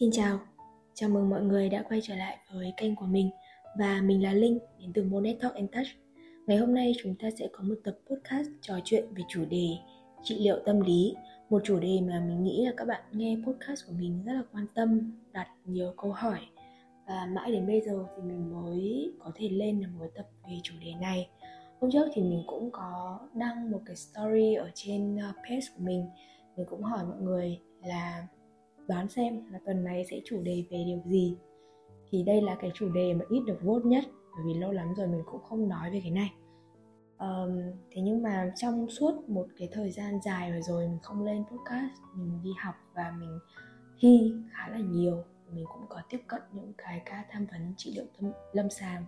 Xin chào, chào mừng mọi người đã quay trở lại với kênh của mình. Và mình là Linh đến từ Monet Talk and Touch. Ngày hôm nay chúng ta sẽ có một tập podcast trò chuyện về chủ đề trị liệu tâm lý, một chủ đề mà mình nghĩ là các bạn nghe podcast của mình rất là quan tâm, đặt nhiều câu hỏi. Và mãi đến bây giờ thì mình mới có thể lên được một tập về chủ đề này. Hôm trước thì mình cũng có đăng một cái story ở trên ờ, page của mình, mình cũng hỏi mọi người là đoán xem là tuần này sẽ chủ đề về điều gì. Thì đây là cái chủ đề mà ít được vote nhất bởi vì lâu lắm rồi mình cũng không nói về cái này. Um, thế nhưng mà trong suốt một cái thời gian dài rồi rồi mình không lên podcast mình đi học và mình thi khá là nhiều mình cũng có tiếp cận những cái ca tham vấn trị liệu tâm, lâm sàng.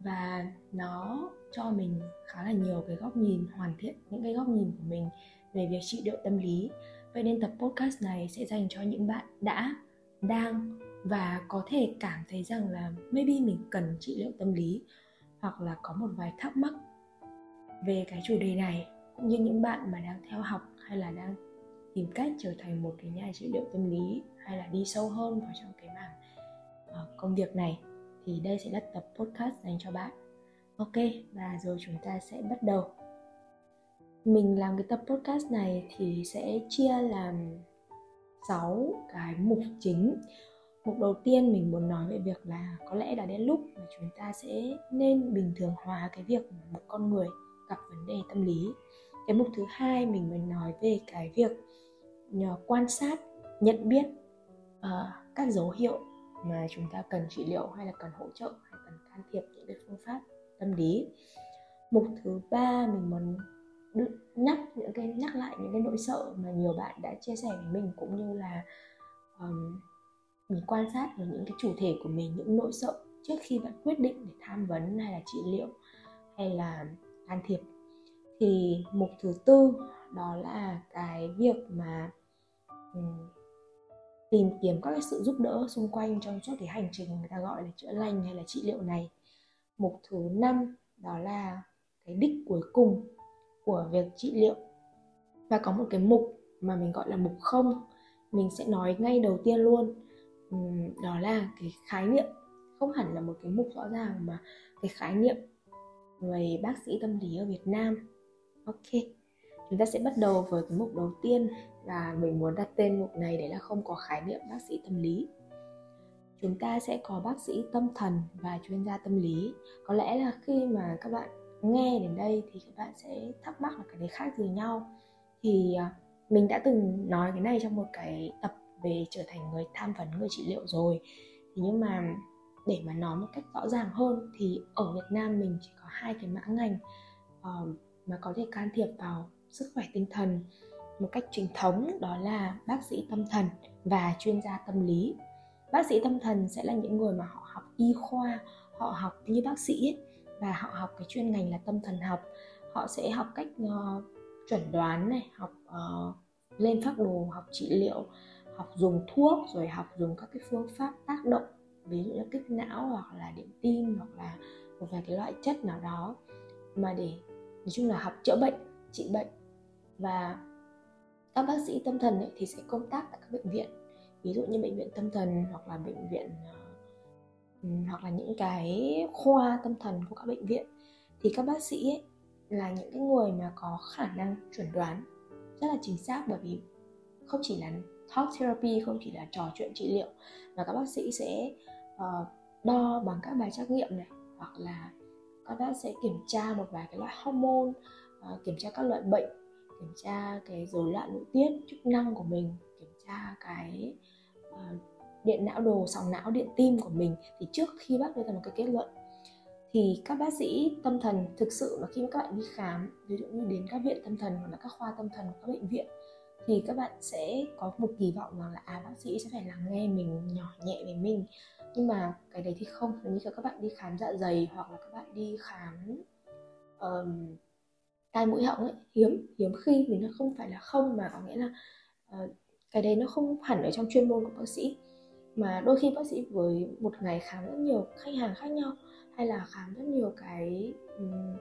Và nó cho mình khá là nhiều cái góc nhìn hoàn thiện những cái góc nhìn của mình về việc trị liệu tâm lý. Vậy nên tập podcast này sẽ dành cho những bạn đã, đang và có thể cảm thấy rằng là maybe mình cần trị liệu tâm lý hoặc là có một vài thắc mắc về cái chủ đề này. Cũng như những bạn mà đang theo học hay là đang tìm cách trở thành một cái nhà trị liệu tâm lý hay là đi sâu hơn vào trong cái mảng ờ, công việc này thì đây sẽ là tập podcast dành cho bạn. Ok và rồi chúng ta sẽ bắt đầu mình làm cái tập podcast này thì sẽ chia làm 6 cái mục chính. Mục đầu tiên mình muốn nói về việc là có lẽ đã đến lúc mà chúng ta sẽ nên bình thường hóa cái việc một con người gặp vấn đề tâm lý. Cái mục thứ hai mình muốn nói về cái việc nhờ quan sát nhận biết uh, các dấu hiệu mà chúng ta cần trị liệu hay là cần hỗ trợ hay cần can thiệp những cái phương pháp tâm lý. Mục thứ ba mình muốn nhắc những cái nhắc lại những cái nỗi sợ mà nhiều bạn đã chia sẻ với mình cũng như là um, mình quan sát ở những cái chủ thể của mình những nỗi sợ trước khi bạn quyết định để tham vấn hay là trị liệu hay là can thiệp. Thì mục thứ tư đó là cái việc mà um, tìm kiếm các cái sự giúp đỡ xung quanh trong suốt cái hành trình người ta gọi là chữa lành hay là trị liệu này. Mục thứ năm đó là cái đích cuối cùng của việc trị liệu. Và có một cái mục mà mình gọi là mục không, mình sẽ nói ngay đầu tiên luôn. Đó là cái khái niệm, không hẳn là một cái mục rõ ràng mà cái khái niệm về bác sĩ tâm lý ở Việt Nam. Ok, chúng ta sẽ bắt đầu với cái mục đầu tiên và mình muốn đặt tên mục này đấy là không có khái niệm bác sĩ tâm lý. Chúng ta sẽ có bác sĩ tâm thần và chuyên gia tâm lý. Có lẽ là khi mà các bạn nghe đến đây thì các bạn sẽ thắc mắc là cái đấy khác gì nhau. Thì à, mình đã từng nói cái này trong một cái tập về trở thành người tham vấn người trị liệu rồi. Thì nhưng mà để mà nói một cách rõ ràng hơn thì ở Việt Nam mình chỉ có hai cái mã ngành uh, mà có thể can thiệp vào sức khỏe tinh thần một cách truyền thống đó là bác sĩ tâm thần và chuyên gia tâm lý. Bác sĩ tâm thần sẽ là những người mà họ học y khoa họ học như bác sĩ ấy, và họ học cái chuyên ngành là tâm thần học. Họ sẽ học cách uh, chuẩn đoán này học uh, lên phác đồ học trị liệu học dùng thuốc rồi học dùng các cái phương pháp tác động ví dụ như kích não hoặc là điện tim hoặc là một vài cái loại chất nào đó. Mà để nói chung là học chữa bệnh trị bệnh. Và các bác sĩ tâm thần ấy, thì sẽ công tác tại các bệnh viện. Ví dụ như bệnh viện tâm thần hoặc là bệnh viện uh, hoặc là những cái khoa tâm thần của các bệnh viện thì các bác sĩ ấy là những cái người mà có khả năng chuẩn đoán rất là chính xác. Bởi vì không chỉ là talk therapy không chỉ là trò chuyện trị liệu mà các bác sĩ sẽ uh, đo bằng các bài trắc nghiệm này hoặc là các bác sẽ kiểm tra một vài cái loại hormone uh, kiểm tra các loại bệnh kiểm tra cái rối loạn nội tiết chức năng của mình kiểm tra cái uh, điện não đồ sóng não điện tim của mình thì trước khi bác đưa ra một cái kết luận thì các bác sĩ tâm thần thực sự là khi mà các bạn đi khám ví dụ như đến các viện tâm thần hoặc là các khoa tâm thần của các bệnh viện thì các bạn sẽ có một kỳ vọng rằng là à bác sĩ sẽ phải lắng nghe mình nhỏ nhẹ với mình. Nhưng mà cái đấy thì không như các bạn đi khám dạ dày hoặc là các bạn đi khám um, tai mũi họng ấy hiếm hiếm khi vì nó không phải là không mà có nghĩa là uh, cái đấy nó không hẳn ở trong chuyên môn của bác sĩ mà đôi khi bác sĩ với một ngày khám rất nhiều khách hàng khác nhau hay là khám rất nhiều cái, um,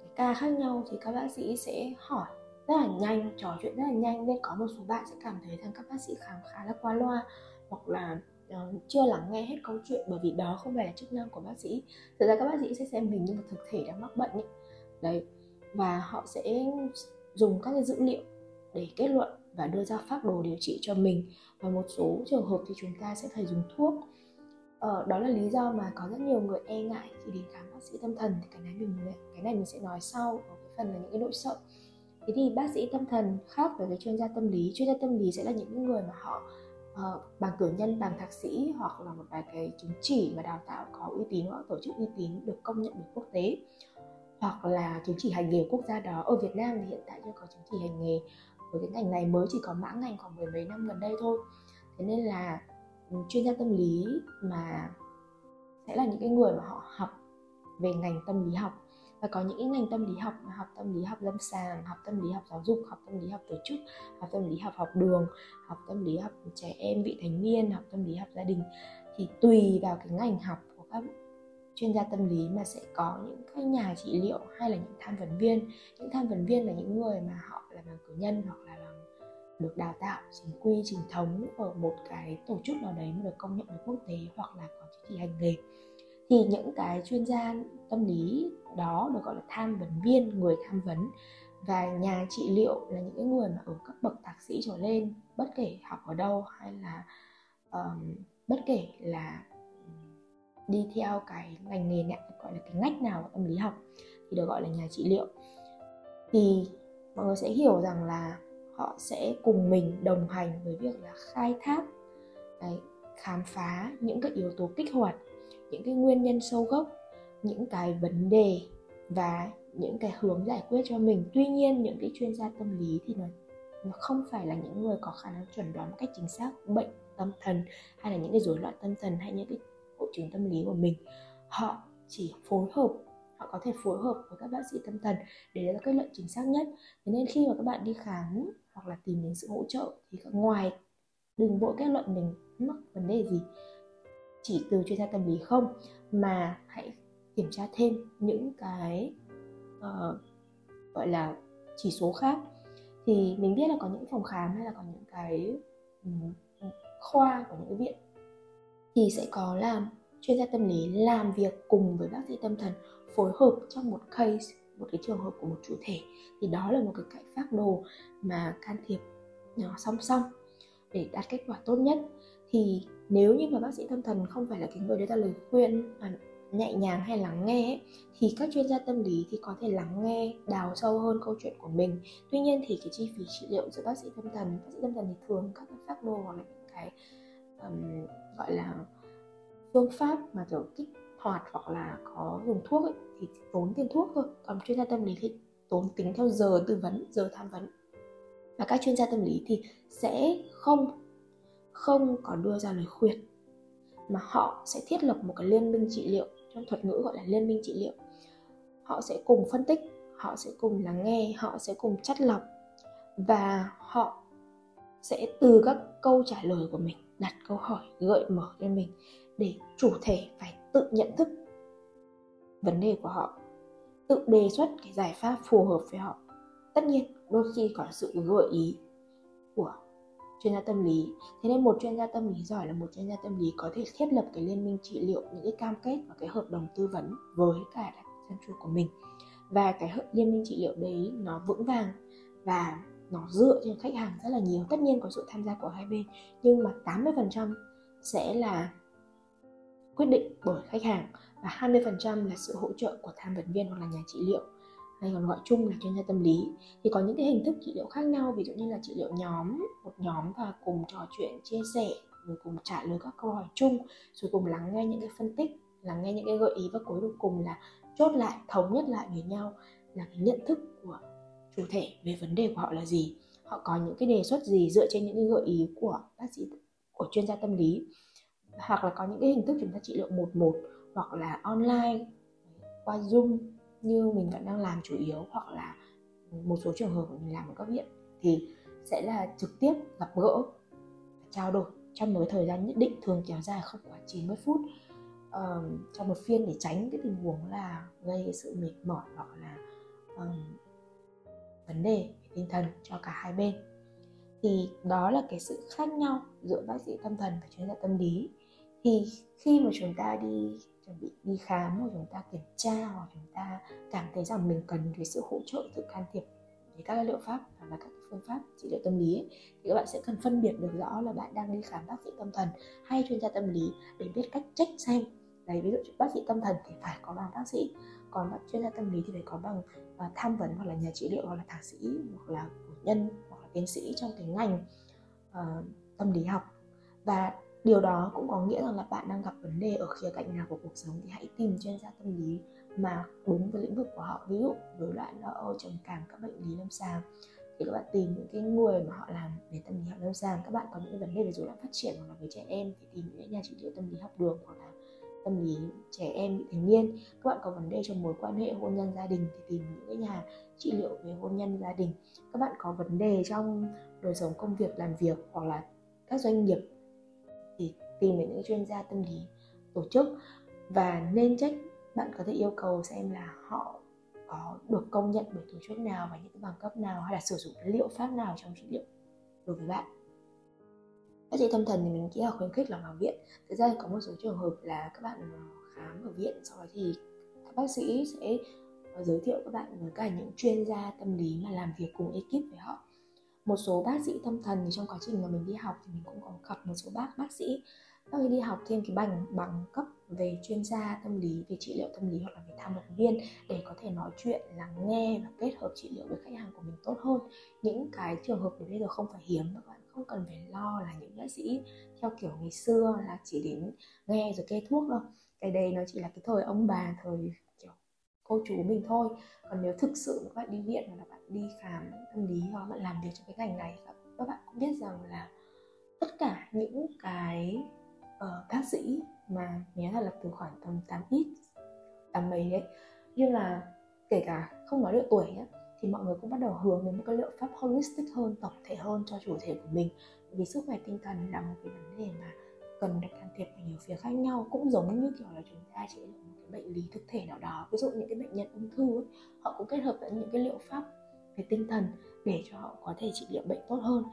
cái ca khác nhau thì các bác sĩ sẽ hỏi rất là nhanh trò chuyện rất là nhanh nên có một số bạn sẽ cảm thấy rằng các bác sĩ khám khá là qua loa hoặc là uh, chưa lắng nghe hết câu chuyện bởi vì đó không phải là chức năng của bác sĩ thực ra các bác sĩ sẽ xem mình như một thực thể đang mắc bệnh ấy. đấy và họ sẽ dùng các cái dữ liệu để kết luận và đưa ra phác đồ điều trị cho mình. Và một số trường hợp thì chúng ta sẽ phải dùng thuốc. Ờ, đó là lý do mà có rất nhiều người e ngại khi đến khám bác sĩ tâm thần. Thì cái này mình cái này mình sẽ nói sau ở cái phần là những cái nỗi sợ. Thế thì bác sĩ tâm thần khác với cái chuyên gia tâm lý chuyên gia tâm lý sẽ là những người mà họ uh, bằng cử nhân bằng thạc sĩ hoặc là một vài cái chứng chỉ mà đào tạo có uy tín hoặc tổ chức uy tín được công nhận bởi quốc tế. Hoặc là chứng chỉ hành nghề quốc gia đó. Ở Việt Nam thì hiện tại chưa có chứng chỉ hành nghề với cái ngành này mới chỉ có mã ngành khoảng mười mấy năm gần đây thôi thế nên là chuyên gia tâm lý mà sẽ là những cái người mà họ học về ngành tâm lý học và có những cái ngành tâm lý học học tâm lý học lâm sàng học tâm lý học giáo dục học tâm lý học tổ chức học tâm lý học học đường học tâm lý học trẻ em vị thành niên học tâm lý học gia đình thì tùy vào cái ngành học của các chuyên gia tâm lý mà sẽ có những cái nhà trị liệu hay là những tham vấn viên những tham vấn viên là những người mà họ là bằng cử nhân hoặc là bằng được đào tạo chính quy trình thống ở một cái tổ chức nào đấy mà được công nhận được quốc tế hoặc là có chứng chỉ hành nghề. Thì những cái chuyên gia tâm lý đó được gọi là tham vấn viên người tham vấn. Và nhà trị liệu là những cái người mà ở các bậc thạc sĩ trở lên bất kể học ở đâu hay là um, bất kể là đi theo cái ngành nghề này gọi là cái ngách nào tâm lý học thì được gọi là nhà trị liệu. Thì mọi người sẽ hiểu rằng là họ sẽ cùng mình đồng hành với việc là khai thác đấy, khám phá những cái yếu tố kích hoạt những cái nguyên nhân sâu gốc những cái vấn đề và những cái hướng giải quyết cho mình. Tuy nhiên những cái chuyên gia tâm lý thì nó nó không phải là những người có khả năng chuẩn đoán một cách chính xác bệnh tâm thần hay là những cái rối loạn tâm thần hay những cái hội chứng tâm lý của mình. Họ chỉ phối hợp họ có thể phối hợp với các bác sĩ tâm thần để ra kết luận chính xác nhất. Thế nên khi mà các bạn đi khám hoặc là tìm đến sự hỗ trợ thì ngoài đừng vội kết luận mình mắc vấn đề gì chỉ từ chuyên gia tâm lý không mà hãy kiểm tra thêm những cái uh, gọi là chỉ số khác. Thì mình biết là có những phòng khám hay là có những cái um, khoa của những cái viện thì sẽ có làm chuyên gia tâm lý làm việc cùng với bác sĩ tâm thần phối hợp trong một case một cái trường hợp của một chủ thể. Thì đó là một cái cách phác đồ mà can thiệp nhỏ song song để đạt kết quả tốt nhất. Thì nếu như mà bác sĩ tâm thần không phải là cái người đưa ra lời khuyên mà nhẹ nhàng hay lắng nghe ấy, thì các chuyên gia tâm lý thì có thể lắng nghe đào sâu hơn câu chuyện của mình. Tuy nhiên thì cái chi phí trị liệu giữa bác sĩ tâm thần bác sĩ tâm thần thì thường các cái phác đồ hoặc là những cái um, gọi là phương pháp mà kiểu kích hoạt hoặc là có dùng thuốc ấy, thì tốn tiền thuốc thôi. Còn chuyên gia tâm lý thì tốn tính theo giờ tư vấn giờ tham vấn. Và các chuyên gia tâm lý thì sẽ không không có đưa ra lời khuyên mà họ sẽ thiết lập một cái liên minh trị liệu trong thuật ngữ gọi là liên minh trị liệu. Họ sẽ cùng phân tích họ sẽ cùng lắng nghe họ sẽ cùng chắt lọc và họ sẽ từ các câu trả lời của mình đặt câu hỏi gợi mở cho mình để chủ thể phải tự nhận thức vấn đề của họ, tự đề xuất cái giải pháp phù hợp với họ. Tất nhiên, đôi khi có sự gợi ý của chuyên gia tâm lý. Thế nên một chuyên gia tâm lý giỏi là một chuyên gia tâm lý có thể thiết lập cái liên minh trị liệu những cái cam kết và cái hợp đồng tư vấn với cả dân chủ của mình. Và cái liên minh trị liệu đấy nó vững vàng và nó dựa trên khách hàng rất là nhiều. Tất nhiên có sự tham gia của hai bên, nhưng mà 80% sẽ là quyết định bởi khách hàng và 20% là sự hỗ trợ của tham vấn viên hoặc là nhà trị liệu. Hay còn gọi chung là chuyên gia tâm lý. Thì có những cái hình thức trị liệu khác nhau, ví dụ như là trị liệu nhóm, một nhóm và cùng trò chuyện, chia sẻ, rồi cùng trả lời các câu hỏi chung, rồi cùng lắng nghe những cái phân tích, lắng nghe những cái gợi ý và cuối cùng là chốt lại, thống nhất lại với nhau là cái nhận thức của chủ thể về vấn đề của họ là gì. Họ có những cái đề xuất gì dựa trên những cái gợi ý của bác sĩ, của chuyên gia tâm lý hoặc là có những cái hình thức chúng ta trị liệu một một hoặc là online qua zoom như mình vẫn đang làm chủ yếu hoặc là một số trường hợp mình làm ở các viện thì sẽ là trực tiếp gặp gỡ trao đổi trong một thời gian nhất định thường kéo dài không quá 90 phút. Uh, trong một phiên để tránh cái tình huống là gây sự mệt mỏi hoặc là um, vấn đề về tinh thần cho cả hai bên. Thì đó là cái sự khác nhau giữa bác sĩ tâm thần và chuyên gia tâm lý thì khi mà chúng ta đi chuẩn bị đi khám hoặc chúng ta kiểm tra hoặc chúng ta cảm thấy rằng mình cần cái sự hỗ trợ sự can thiệp với các liệu pháp và các phương pháp trị liệu tâm lý ấy, thì các bạn sẽ cần phân biệt được rõ là bạn đang đi khám bác sĩ tâm thần hay chuyên gia tâm lý để biết cách check xem. Đấy ví dụ bác sĩ tâm thần thì phải có bằng bác sĩ còn bác chuyên gia tâm lý thì phải có bằng uh, tham vấn hoặc là nhà trị liệu hoặc là thạc sĩ hoặc là cử nhân hoặc là tiến sĩ trong cái ngành uh, tâm lý học. Và điều đó cũng có nghĩa rằng là bạn đang gặp vấn đề ở khía cạnh nào của cuộc sống thì hãy tìm chuyên gia tâm lý mà đúng với lĩnh vực của họ. Ví dụ rối loạn lo âu, trầm cảm, các bệnh lý lâm sàng. Thì các bạn tìm những cái người mà họ làm về tâm lý học lâm sàng. Các bạn có những vấn đề về rối loạn phát triển hoặc là với trẻ em thì tìm những nhà trị liệu tâm lý học đường hoặc là tâm lý trẻ em, bị thành niên. Các bạn có vấn đề trong mối quan hệ, hôn nhân gia đình thì tìm những cái nhà trị liệu về hôn nhân gia đình. Các bạn có vấn đề trong đời sống, công việc, làm việc hoặc là các doanh nghiệp thì tìm đến những chuyên gia tâm lý, tổ chức. Và nên trách bạn có thể yêu cầu xem là họ có được công nhận bởi tổ chức nào và những bằng cấp nào hay là sử dụng liệu pháp nào trong trị liệu đối với bạn. Bác sĩ tâm thần thì mình nghĩ là khuyến khích là vào viện. Thực ra có một số trường hợp là các bạn ờ, khám ở viện, sau đó thì các bác sĩ sẽ ờ, giới thiệu các bạn với cả những chuyên gia tâm lý mà làm việc cùng ekip với họ một số bác sĩ tâm thần thì trong quá trình mà mình đi học thì mình cũng có gặp một số bác bác sĩ. Bác ấy đi học thêm cái bằng bằng cấp về chuyên gia tâm lý, về trị liệu tâm lý hoặc là về tham vấn viên để có thể nói chuyện, lắng nghe và kết hợp trị liệu với khách hàng của mình tốt hơn. Những cái trường hợp này bây giờ không phải hiếm, các bạn không cần phải lo là những bác sĩ theo kiểu ngày xưa là chỉ đến nghe rồi kê thuốc đâu. Cái đây nó chỉ là cái thời ông bà, thời cô chú mình thôi. Còn nếu thực sự các bạn đi viện hoặc là bạn đi khám tâm lý hoặc bạn làm việc trong cái ngành này các bạn cũng biết rằng là tất cả những cái uh, bác sĩ mà nhớ là lập từ khoảng tầm 8 ít tám mấy đấy như là kể cả không nói độ tuổi nhé thì mọi người cũng bắt đầu hướng đến một cái liệu pháp holistic hơn tổng thể hơn cho chủ thể của mình. Vì sức khỏe tinh thần là một cái vấn đề mà cần được can thiệp ở nhiều phía khác nhau cũng giống như kiểu là chúng ta chỉ liệu một bệnh lý thực thể nào đó ví dụ những cái bệnh nhân ung thư ấy, họ cũng kết hợp với những cái liệu pháp về tinh thần để cho họ có thể trị liệu bệnh tốt hơn.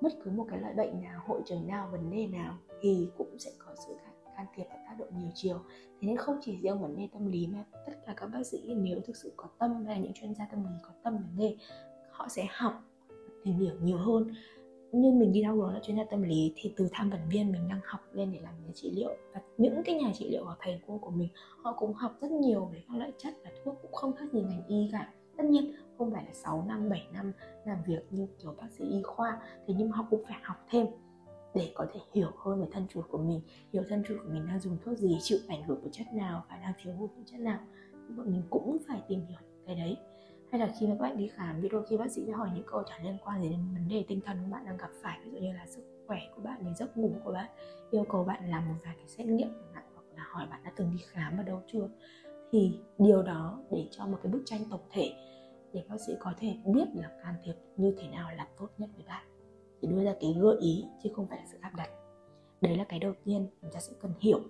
Bất cứ một cái loại bệnh nào hội chứng nào vấn đề nào thì cũng sẽ có sự can thiệp và tác động nhiều chiều. Thế nên không chỉ riêng vấn đề tâm lý mà tất cả các bác sĩ nếu thực sự có tâm hay những chuyên gia tâm lý có tâm về nghề họ sẽ học tìm hiểu nhiều hơn như mình đi đau là chuyên gia tâm lý, thì từ tham vấn viên mình đang học lên để làm nhà trị liệu. Và những cái nhà trị liệu và thầy cô của mình, họ cũng học rất nhiều về các loại chất và thuốc, cũng không khác gì ngành y cả. Tất nhiên, không phải là 6 năm 7 năm làm việc như kiểu bác sĩ y khoa, thế nhưng mà họ cũng phải học thêm để có thể hiểu hơn về thân chủ của mình, hiểu thân chủ của mình đang dùng thuốc gì, chịu ảnh hưởng của chất nào và đang thiếu hụt của chất nào. Bọn mình cũng phải tìm hiểu cái đấy hay là khi mà các bạn đi khám thì đôi khi bác sĩ sẽ hỏi những câu trả liên quan đến vấn đề tinh thần của bạn đang gặp phải, ví dụ như là sức khỏe của bạn về giấc ngủ của bạn, yêu cầu bạn làm một vài cái xét nghiệm chẳng hạn, hoặc là hỏi bạn đã từng đi khám ở đâu chưa. Thì điều đó để cho một cái bức tranh tổng thể để bác sĩ có thể biết là can thiệp như thế nào là tốt nhất với bạn. Để đưa ra cái gợi ý chứ không phải là sự áp đặt. Đấy là cái đầu tiên chúng ta sẽ cần hiểu,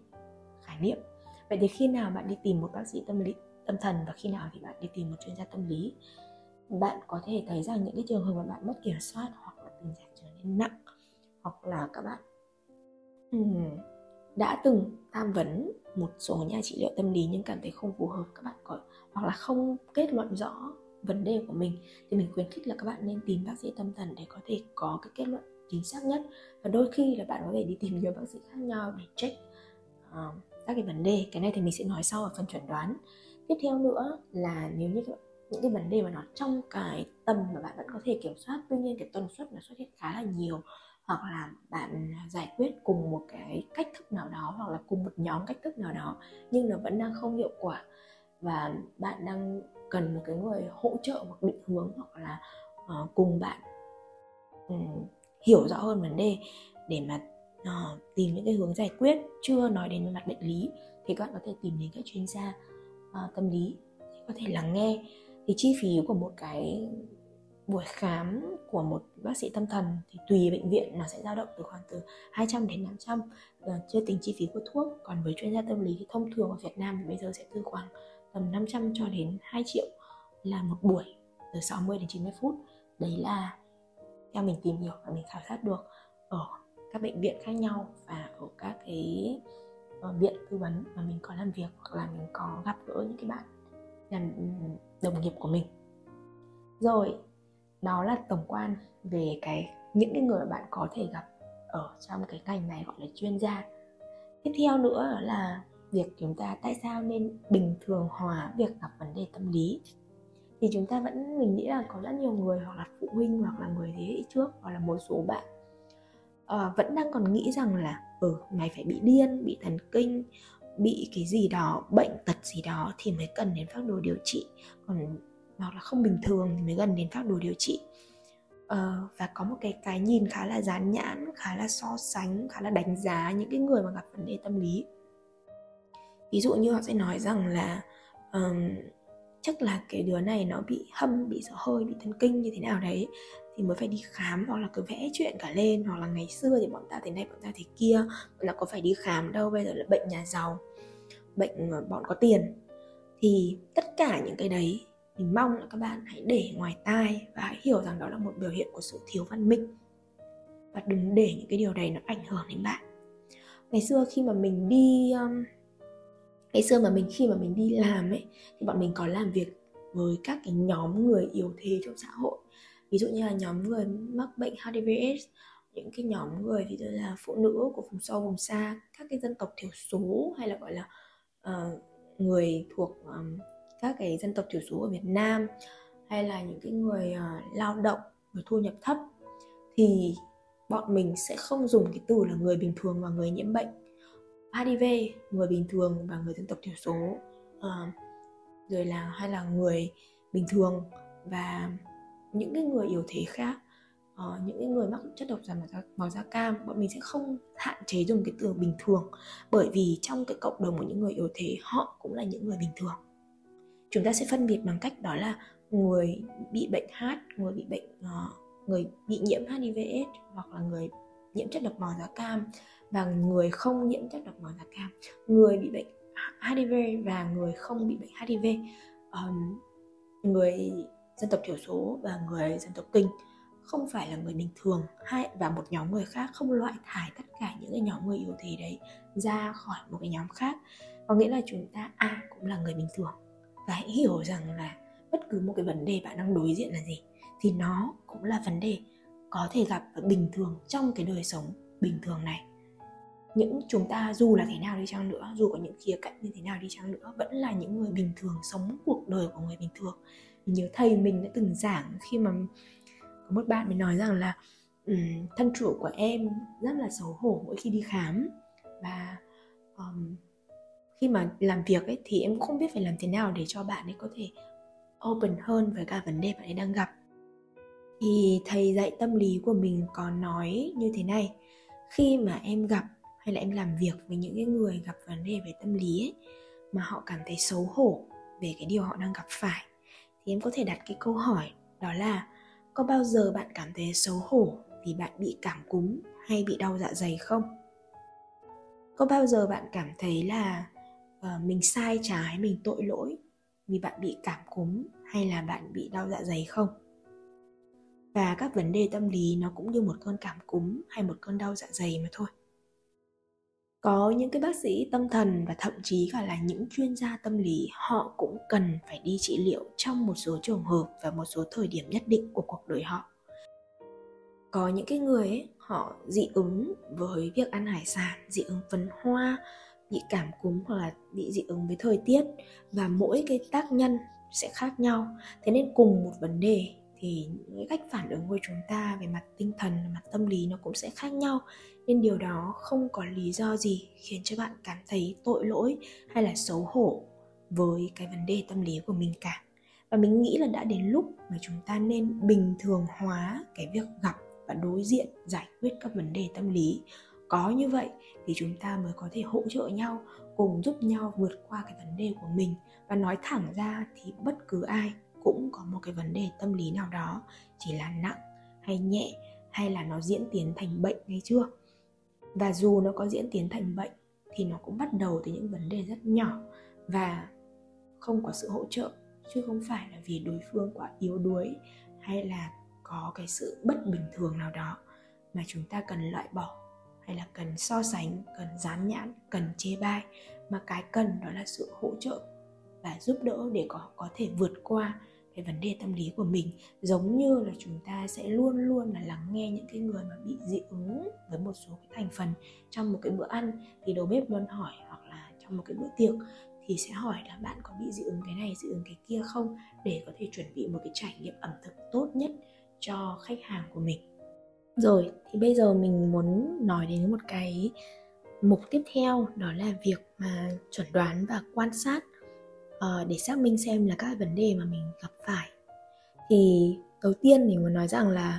khái niệm. Vậy thì khi nào bạn đi tìm một bác sĩ tâm lý tâm thần và khi nào thì bạn đi tìm một chuyên gia tâm lý bạn có thể thấy rằng những cái trường hợp mà bạn mất kiểm soát hoặc là tình trạng trở nên nặng hoặc là các bạn um, đã từng tham vấn một số nhà trị liệu tâm lý nhưng cảm thấy không phù hợp các bạn có hoặc là không kết luận rõ vấn đề của mình thì mình khuyến khích là các bạn nên tìm bác sĩ tâm thần để có thể có cái kết luận chính xác nhất. Và đôi khi là bạn có thể đi tìm nhiều bác sĩ khác nhau để check uh, các cái vấn đề. Cái này thì mình sẽ nói sau ở phần chuẩn đoán tiếp theo nữa là nếu như những cái vấn đề mà nó trong cái tầm mà bạn vẫn có thể kiểm soát tuy nhiên cái tần suất nó xuất hiện khá là nhiều hoặc là bạn giải quyết cùng một cái cách thức nào đó hoặc là cùng một nhóm cách thức nào đó nhưng nó vẫn đang không hiệu quả và bạn đang cần một cái người hỗ trợ hoặc định hướng hoặc là uh, cùng bạn um, hiểu rõ hơn vấn đề để mà uh, tìm những cái hướng giải quyết chưa nói đến mặt bệnh lý thì các bạn có thể tìm đến các chuyên gia uh, tâm lý. Thì có thể lắng nghe thì chi phí của một cái buổi khám của một bác sĩ tâm thần thì tùy bệnh viện nó sẽ dao động từ khoảng từ 200 đến 500 trăm. Chưa tính chi phí của thuốc. Còn với chuyên gia tâm lý thì thông thường ở Việt Nam thì bây giờ sẽ từ khoảng tầm 500 cho đến 2 triệu là một buổi từ 60 đến 90 phút. Đấy là theo mình tìm hiểu và mình khảo sát được ở các bệnh viện khác nhau và ở các cái viện tư vấn mà mình có làm việc hoặc là mình có gặp gỡ những cái bạn làm ừ, đồng nghiệp của mình. Rồi đó là tổng quan về cái những cái người mà bạn có thể gặp ở trong cái ngành này gọi là chuyên gia. Tiếp theo nữa là việc chúng ta tại sao nên bình thường hóa việc gặp vấn đề tâm lý. Thì chúng ta vẫn mình nghĩ là có rất nhiều người hoặc là phụ huynh hoặc là người thế hệ trước hoặc là một số bạn uh, vẫn đang còn nghĩ rằng là ừ mày phải bị điên bị thần kinh bị cái gì đó bệnh tật gì đó thì mới cần đến phác đồ điều trị. Còn hoặc là không bình thường thì mới gần đến phác đồ điều trị. Ờ, và có một cái cái nhìn khá là dán nhãn khá là so sánh khá là đánh giá những cái người mà gặp vấn đề tâm lý. Ví dụ như họ sẽ nói rằng là um, chắc là cái đứa này nó bị hâm bị sợ hơi bị thần kinh như thế nào đấy thì mới phải đi khám hoặc là cứ vẽ chuyện cả lên hoặc là ngày xưa thì bọn ta thế này bọn ta thế kia. Bọn ta có phải đi khám đâu bây giờ là bệnh nhà giàu bệnh bọn có tiền. Thì tất cả những cái đấy mình mong là các bạn hãy để ngoài tai và hãy hiểu rằng đó là một biểu hiện của sự thiếu văn minh. Và đừng để những cái điều này nó ảnh hưởng đến bạn. Ngày xưa khi mà mình đi um, ngày xưa mà mình khi mà mình đi làm ấy thì bọn mình có làm việc với các cái nhóm người yếu thế trong xã hội ví dụ như là nhóm người mắc bệnh HIV/AIDS những cái nhóm người ví dụ là phụ nữ của vùng sâu vùng xa các cái dân tộc thiểu số hay là gọi là uh, người thuộc um, các cái dân tộc thiểu số ở Việt Nam hay là những cái người uh, lao động người thu nhập thấp thì bọn mình sẽ không dùng cái từ là người bình thường và người nhiễm bệnh HIV người bình thường và người dân tộc thiểu số uh, rồi là hay là người bình thường và những cái người yếu thế khác uh, những cái người mắc chất độc da màu da, màu da cam bọn mình sẽ không hạn chế dùng cái từ bình thường. Bởi vì trong cái cộng đồng của những người yếu thế họ cũng là những người bình thường. Chúng ta sẽ phân biệt bằng cách đó là người bị bệnh H, người bị bệnh uh, người bị nhiễm HIV/AIDS hoặc là người nhiễm chất độc màu da cam và người không nhiễm chất độc màu da cam. Người bị bệnh HIV và người không bị bệnh HIV um, người dân tộc thiểu số và người dân tộc kinh. Không phải là người bình thường hay và một nhóm người khác không loại thải tất cả những cái nhóm người yếu thế đấy ra khỏi một cái nhóm khác. Có nghĩa là chúng ta ai à, cũng là người bình thường. Và hãy hiểu rằng là bất cứ một cái vấn đề bạn đang đối diện là gì thì nó cũng là vấn đề có thể gặp bình thường trong cái đời sống bình thường này. Những chúng ta dù là thế nào đi chăng nữa dù có những khía cạnh như thế nào đi chăng nữa vẫn là những người bình thường sống cuộc đời của người bình thường mình nhớ thầy mình đã từng giảng khi mà có một bạn mình nói rằng là um, thân chủ của em rất là xấu hổ mỗi khi đi khám. Và um, khi mà làm việc ấy thì em không biết phải làm thế nào để cho bạn ấy có thể open hơn với cả vấn đề bạn ấy đang gặp. Thì thầy dạy tâm lý của mình có nói như thế này khi mà em gặp hay là em làm việc với những cái người gặp vấn đề về tâm lý ấy, mà họ cảm thấy xấu hổ về cái điều họ đang gặp phải thì em có thể đặt cái câu hỏi đó là có bao giờ bạn cảm thấy xấu hổ vì bạn bị cảm cúm hay bị đau dạ dày không? Có bao giờ bạn cảm thấy là uh, mình sai trái mình tội lỗi vì bạn bị cảm cúm hay là bạn bị đau dạ dày không? Và các vấn đề tâm lý nó cũng như một cơn cảm cúm hay một cơn đau dạ dày mà thôi có những cái bác sĩ tâm thần và thậm chí cả là những chuyên gia tâm lý họ cũng cần phải đi trị liệu trong một số trường hợp và một số thời điểm nhất định của cuộc đời họ. Có những cái người ấy, họ dị ứng với việc ăn hải sản dị ứng phấn hoa bị cảm cúm hoặc là bị dị ứng với thời tiết và mỗi cái tác nhân sẽ khác nhau. Thế nên cùng một vấn đề thì những cách phản ứng của chúng ta về mặt tinh thần mặt tâm lý nó cũng sẽ khác nhau nên điều đó không có lý do gì khiến cho bạn cảm thấy tội lỗi hay là xấu hổ với cái vấn đề tâm lý của mình cả. Và mình nghĩ là đã đến lúc mà chúng ta nên bình thường hóa cái việc gặp và đối diện, giải quyết các vấn đề tâm lý. Có như vậy thì chúng ta mới có thể hỗ trợ nhau, cùng giúp nhau vượt qua cái vấn đề của mình. Và nói thẳng ra thì bất cứ ai cũng có một cái vấn đề tâm lý nào đó, chỉ là nặng hay nhẹ hay là nó diễn tiến thành bệnh hay chưa và dù nó có diễn tiến thành bệnh, thì nó cũng bắt đầu từ những vấn đề rất nhỏ và không có sự hỗ trợ, chứ không phải là vì đối phương quá yếu đuối hay là có cái sự bất bình thường nào đó mà chúng ta cần loại bỏ hay là cần so sánh, cần dán nhãn, cần chê bai. Mà cái cần đó là sự hỗ trợ và giúp đỡ để có có thể vượt qua cái vấn đề tâm lý của mình. Giống như là chúng ta sẽ luôn luôn là lắng nghe những cái người mà bị dị ứng với một số cái thành phần trong một cái bữa ăn. Thì đầu bếp luôn hỏi hoặc là trong một cái bữa tiệc thì sẽ hỏi là bạn có bị dị ứng cái này, dị ứng cái kia không? Để có thể chuẩn bị một cái trải nghiệm ẩm thực tốt nhất cho khách hàng của mình. Rồi, thì bây giờ mình muốn nói đến một cái mục tiếp theo, đó là việc mà chuẩn đoán và quan sát uh, để xác minh xem là các vấn đề mà mình gặp phải. Thì đầu tiên mình muốn nói rằng là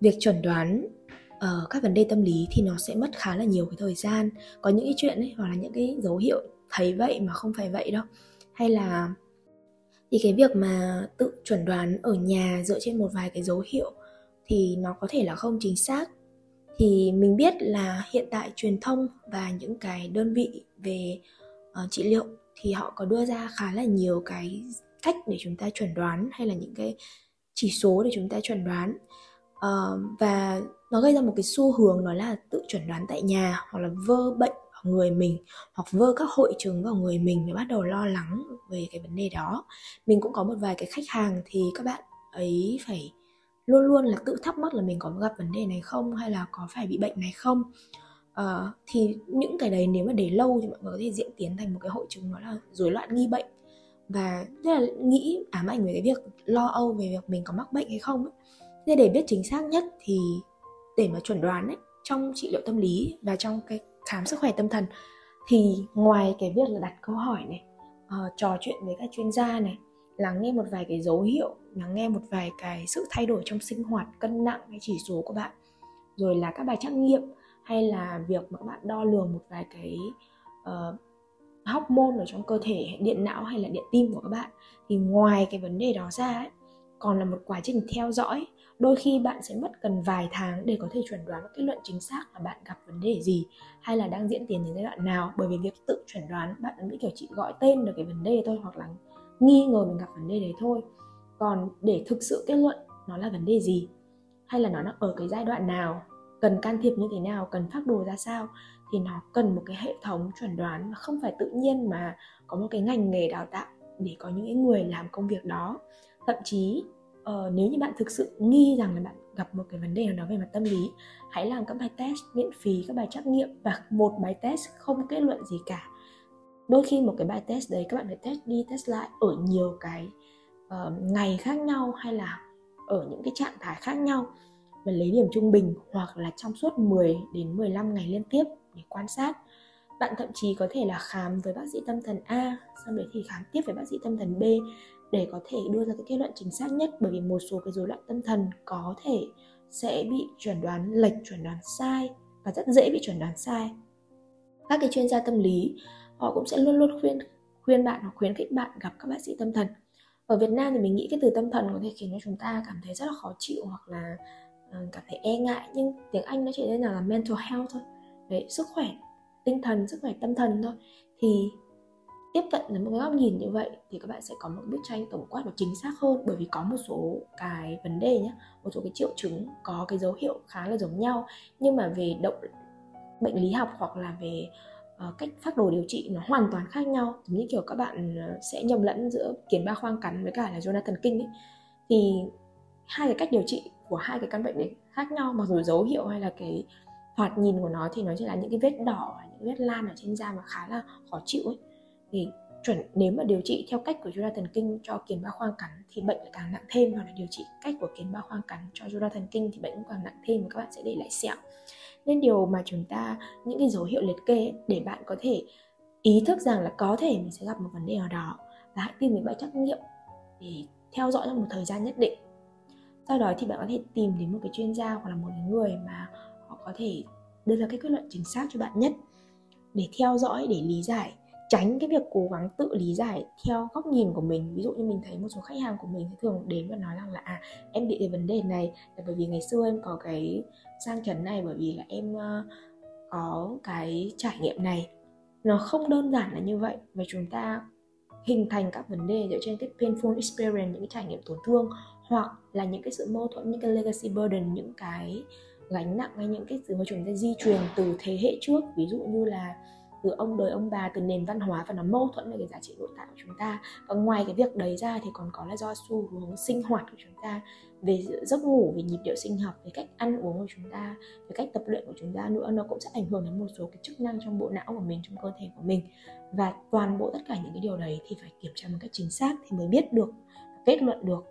việc chuẩn đoán uh, các vấn đề tâm lý thì nó sẽ mất khá là nhiều cái thời gian. Có những cái chuyện ấy hoặc là những cái dấu hiệu thấy vậy mà không phải vậy đâu. Hay là thì cái việc mà tự chuẩn đoán ở nhà dựa trên một vài cái dấu hiệu thì nó có thể là không chính xác. Thì mình biết là hiện tại truyền thông và những cái đơn vị về uh, trị liệu thì họ có đưa ra khá là nhiều cái cách để chúng ta chuẩn đoán hay là những cái chỉ số để chúng ta chuẩn đoán. Uh, và nó gây ra một cái xu hướng đó là tự chuẩn đoán tại nhà hoặc là vơ bệnh vào người mình hoặc vơ các hội chứng vào người mình để bắt đầu lo lắng về cái vấn đề đó. Mình cũng có một vài cái khách hàng thì các bạn ấy phải luôn luôn là tự thắc mắc là mình có gặp vấn đề này không hay là có phải bị bệnh này không uh, thì những cái đấy nếu mà để lâu thì mọi người có thể diễn tiến thành một cái hội chứng nó là rối loạn nghi bệnh và rất là nghĩ ám ảnh về cái việc lo âu về việc mình có mắc bệnh hay không ấy. Nên để biết chính xác nhất thì để mà chuẩn đoán ấy, trong trị liệu tâm lý và trong cái khám sức khỏe tâm thần thì ngoài cái việc là đặt câu hỏi này uh, trò chuyện với các chuyên gia này lắng nghe một vài cái dấu hiệu lắng nghe một vài cái sự thay đổi trong sinh hoạt cân nặng hay chỉ số của bạn rồi là các bài trắc nghiệm hay là việc mà các bạn đo lường một vài cái uh, hormone ở trong cơ thể điện não hay là điện tim của các bạn thì ngoài cái vấn đề đó ra ấy, còn là một quá trình theo dõi. Đôi khi bạn sẽ mất cần vài tháng để có thể chuẩn đoán kết luận chính xác là bạn gặp vấn đề gì hay là đang diễn tiến đến giai đoạn nào. Bởi vì việc tự chuẩn đoán bạn bị kiểu chị gọi tên được cái vấn đề thôi hoặc là nghi ngờ mình gặp vấn đề đấy thôi. Còn để thực sự kết luận nó là vấn đề gì hay là nó đang ở cái giai đoạn nào cần can thiệp như thế nào cần phác đồ ra sao thì nó cần một cái hệ thống chuẩn đoán và không phải tự nhiên mà có một cái ngành nghề đào tạo để có những người làm công việc đó. Thậm chí uh, nếu như bạn thực sự nghi rằng là bạn gặp một cái vấn đề nào đó về mặt tâm lý hãy làm các bài test miễn phí các bài trắc nghiệm và một bài test không kết luận gì cả. Đôi khi một cái bài test đấy các bạn phải test đi test lại ở nhiều cái uh, ngày khác nhau hay là ở những cái trạng thái khác nhau và lấy điểm trung bình hoặc là trong suốt 10 đến 15 ngày liên tiếp để quan sát. Bạn thậm chí có thể là khám với bác sĩ tâm thần A, sau đấy thì khám tiếp với bác sĩ tâm thần B để có thể đưa ra cái kết luận chính xác nhất, bởi vì một số cái rối loạn tâm thần có thể sẽ bị chuẩn đoán lệch, chuẩn đoán sai và rất dễ bị chuẩn đoán sai. Các cái chuyên gia tâm lý, họ cũng sẽ luôn luôn khuyên khuyên bạn hoặc khuyến khích bạn gặp các bác sĩ tâm thần. Ở Việt Nam thì mình nghĩ cái từ tâm thần có thể khiến cho chúng ta cảm thấy rất là khó chịu hoặc là Ờ, cảm thấy e ngại nhưng tiếng Anh nó chỉ đơn là mental health thôi. Đấy sức khỏe tinh thần sức khỏe tâm thần thôi. Thì tiếp cận với một cái góc nhìn như vậy thì các bạn sẽ có một bức tranh tổng quát và chính xác hơn bởi vì có một số cái vấn đề nhé một số cái triệu chứng có cái dấu hiệu khá là giống nhau. Nhưng mà về động bệnh lý học hoặc là về uh, cách phác đồ điều trị nó hoàn toàn khác nhau. Giống như kiểu các bạn ờ, sẽ nhầm lẫn giữa kiến ba khoang cắn với cả là Jonathan thần kinh ấy. thì hai cái cách điều trị của hai cái căn bệnh đấy khác nhau mặc dù dấu hiệu hay là cái thoạt nhìn của nó thì nó chỉ là những cái vết đỏ những vết lan ở trên da mà khá là khó chịu ấy. Thì chuẩn nếu mà điều trị theo cách của zona thần kinh cho kiến ba khoang cắn thì bệnh lại càng nặng thêm hoặc là điều trị cách của kiến ba khoang cắn cho zona thần kinh thì bệnh cũng càng nặng thêm và các bạn sẽ để lại sẹo. Nên điều mà chúng ta những cái dấu hiệu liệt kê ấy, để bạn có thể ý thức rằng là có thể mình sẽ gặp một vấn đề nào đó và hãy tìm đến bài trắc nghiệm để theo dõi trong một thời gian nhất định sau đó thì bạn có thể tìm đến một cái chuyên gia hoặc là một người mà họ có thể đưa ra cái kết luận chính xác cho bạn nhất để theo dõi để lý giải tránh cái việc cố gắng tự lý giải theo góc nhìn của mình. Ví dụ như mình thấy một số khách hàng của mình thường đến và nói rằng là à em bị cái vấn đề này là bởi vì ngày xưa em có cái sang chấn này bởi vì là em uh, có cái trải nghiệm này. Nó không đơn giản là như vậy và chúng ta hình thành các vấn đề dựa trên cái painful experience những cái trải nghiệm tổn thương hoặc là những cái sự mâu thuẫn, những cái legacy burden, những cái gánh nặng hay những cái thứ mà chúng ta di truyền từ thế hệ trước. Ví dụ như là từ ông đời ông bà, từ nền văn hóa và nó mâu thuẫn với cái giá trị nội tại của chúng ta. Và ngoài cái việc đấy ra thì còn có là do xu hướng sinh hoạt của chúng ta, về giấc ngủ, về nhịp điệu sinh học, về cách ăn uống của chúng ta, về cách tập luyện của chúng ta nữa. Nó cũng sẽ ảnh hưởng đến một số cái chức năng trong bộ não của mình, trong cơ thể của mình. Và toàn bộ tất cả những cái điều đấy thì phải kiểm tra một cách chính xác thì mới biết được, kết luận được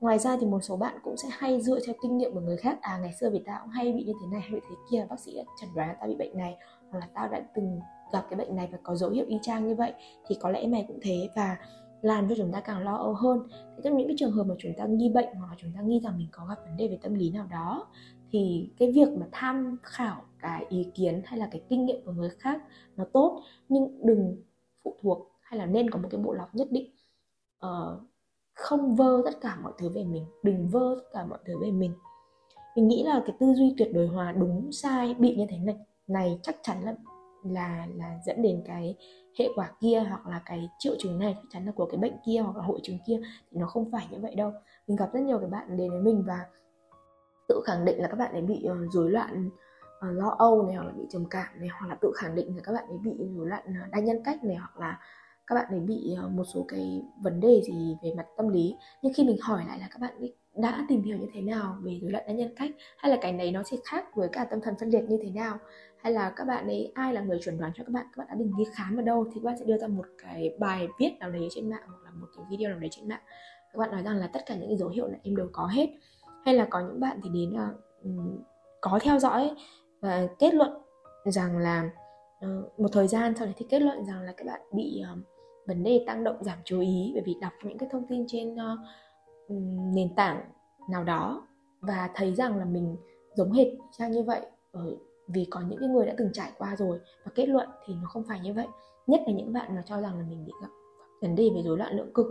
ngoài ra thì một số bạn cũng sẽ hay dựa theo kinh nghiệm của người khác. À ngày xưa vì tao cũng hay bị như thế này hay bị thế kia bác sĩ đã chẩn đoán tao bị bệnh này hoặc là tao đã từng gặp cái bệnh này và có dấu hiệu y chang như vậy thì có lẽ mày cũng thế và làm cho chúng ta càng lo âu hơn. Thế trong những cái trường hợp mà chúng ta nghi bệnh hoặc là chúng ta nghi rằng mình có gặp vấn đề về tâm lý nào đó thì cái việc mà tham khảo cái ý kiến hay là cái kinh nghiệm của người khác nó tốt nhưng đừng phụ thuộc hay là nên có một cái bộ lọc nhất định. Uh, không vơ tất cả mọi thứ về mình đừng vơ tất cả mọi thứ về mình. Mình nghĩ là cái tư duy tuyệt đối hòa đúng sai bị như thế này này chắc chắn là là là dẫn đến cái hệ quả kia hoặc là cái triệu chứng này chắc chắn là của cái bệnh kia hoặc là hội chứng kia thì nó không phải như vậy đâu. Mình gặp rất nhiều cái bạn đến với mình và tự khẳng định là các bạn ấy bị uh, rối loạn uh, lo âu này hoặc là bị trầm cảm này hoặc là tự khẳng định là các bạn ấy bị rối loạn ờ, uh, đa nhân cách này hoặc là các bạn ấy bị ờ, một số cái vấn đề gì về mặt tâm lý. Nhưng khi mình hỏi lại là các bạn ấy đã tìm hiểu như thế nào về rối loạn đa nhân cách? Hay là cái này nó sẽ khác với cả tâm thần phân liệt như thế nào? Hay là các bạn ấy ai là người chuẩn đoán cho các bạn các bạn đã định đi khám ở đâu? Thì các bạn sẽ đưa ra một cái bài viết nào đấy trên mạng hoặc là một cái video nào đấy trên mạng. Các bạn nói rằng là tất cả những cái dấu hiệu này em đều có hết. Hay là có những bạn thì đến ờ, là um, có theo dõi và kết luận rằng là uh, một thời gian sau đấy thì kết luận rằng là các bạn bị uh, vấn đề tăng động giảm chú ý bởi vì đọc những cái thông tin trên uh, nền tảng nào đó và thấy rằng là mình giống hệt trang như vậy ở vì có những cái người đã từng trải qua rồi và kết luận thì nó không phải như vậy. Nhất là những bạn mà cho rằng là mình bị gặp vấn đề về rối loạn lượng cực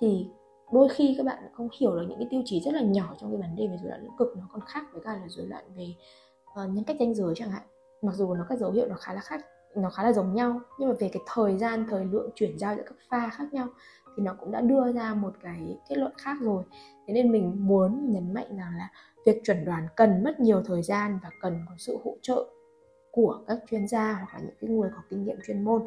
thì đôi khi các bạn không hiểu được những cái tiêu chí rất là nhỏ trong cái vấn đề về rối loạn lượng cực nó còn khác với cả là rối loạn về uh, nhân cách danh giới chẳng hạn. Mặc dù nó các dấu hiệu nó khá là khác nó khá là giống nhau. Nhưng mà về cái thời gian thời lượng chuyển giao giữa các pha khác nhau thì nó cũng đã đưa ra một cái kết luận khác rồi. Thế nên mình muốn nhấn mạnh rằng là việc chuẩn đoán cần mất nhiều thời gian và cần có sự hỗ trợ của các chuyên gia hoặc là những cái người có kinh nghiệm chuyên môn.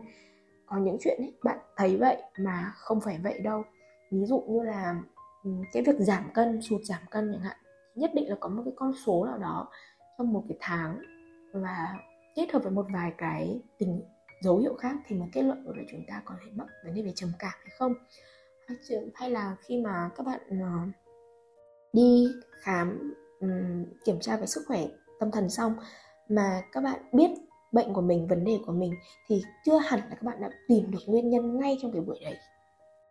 Có những chuyện ấy, bạn thấy vậy mà không phải vậy đâu. Ví dụ như là cái việc giảm cân sụt giảm cân chẳng hạn nhất định là có một cái con số nào đó trong một cái tháng và kết hợp với một vài cái tình dấu hiệu khác thì mới kết luận được là chúng ta có thể mắc vấn đề về trầm cảm hay không. Hay là khi mà các bạn ờ, đi khám kiểm tra về sức khỏe tâm thần xong mà các bạn biết bệnh của mình, vấn đề của mình thì chưa hẳn là các bạn đã tìm được nguyên nhân ngay trong cái buổi đấy.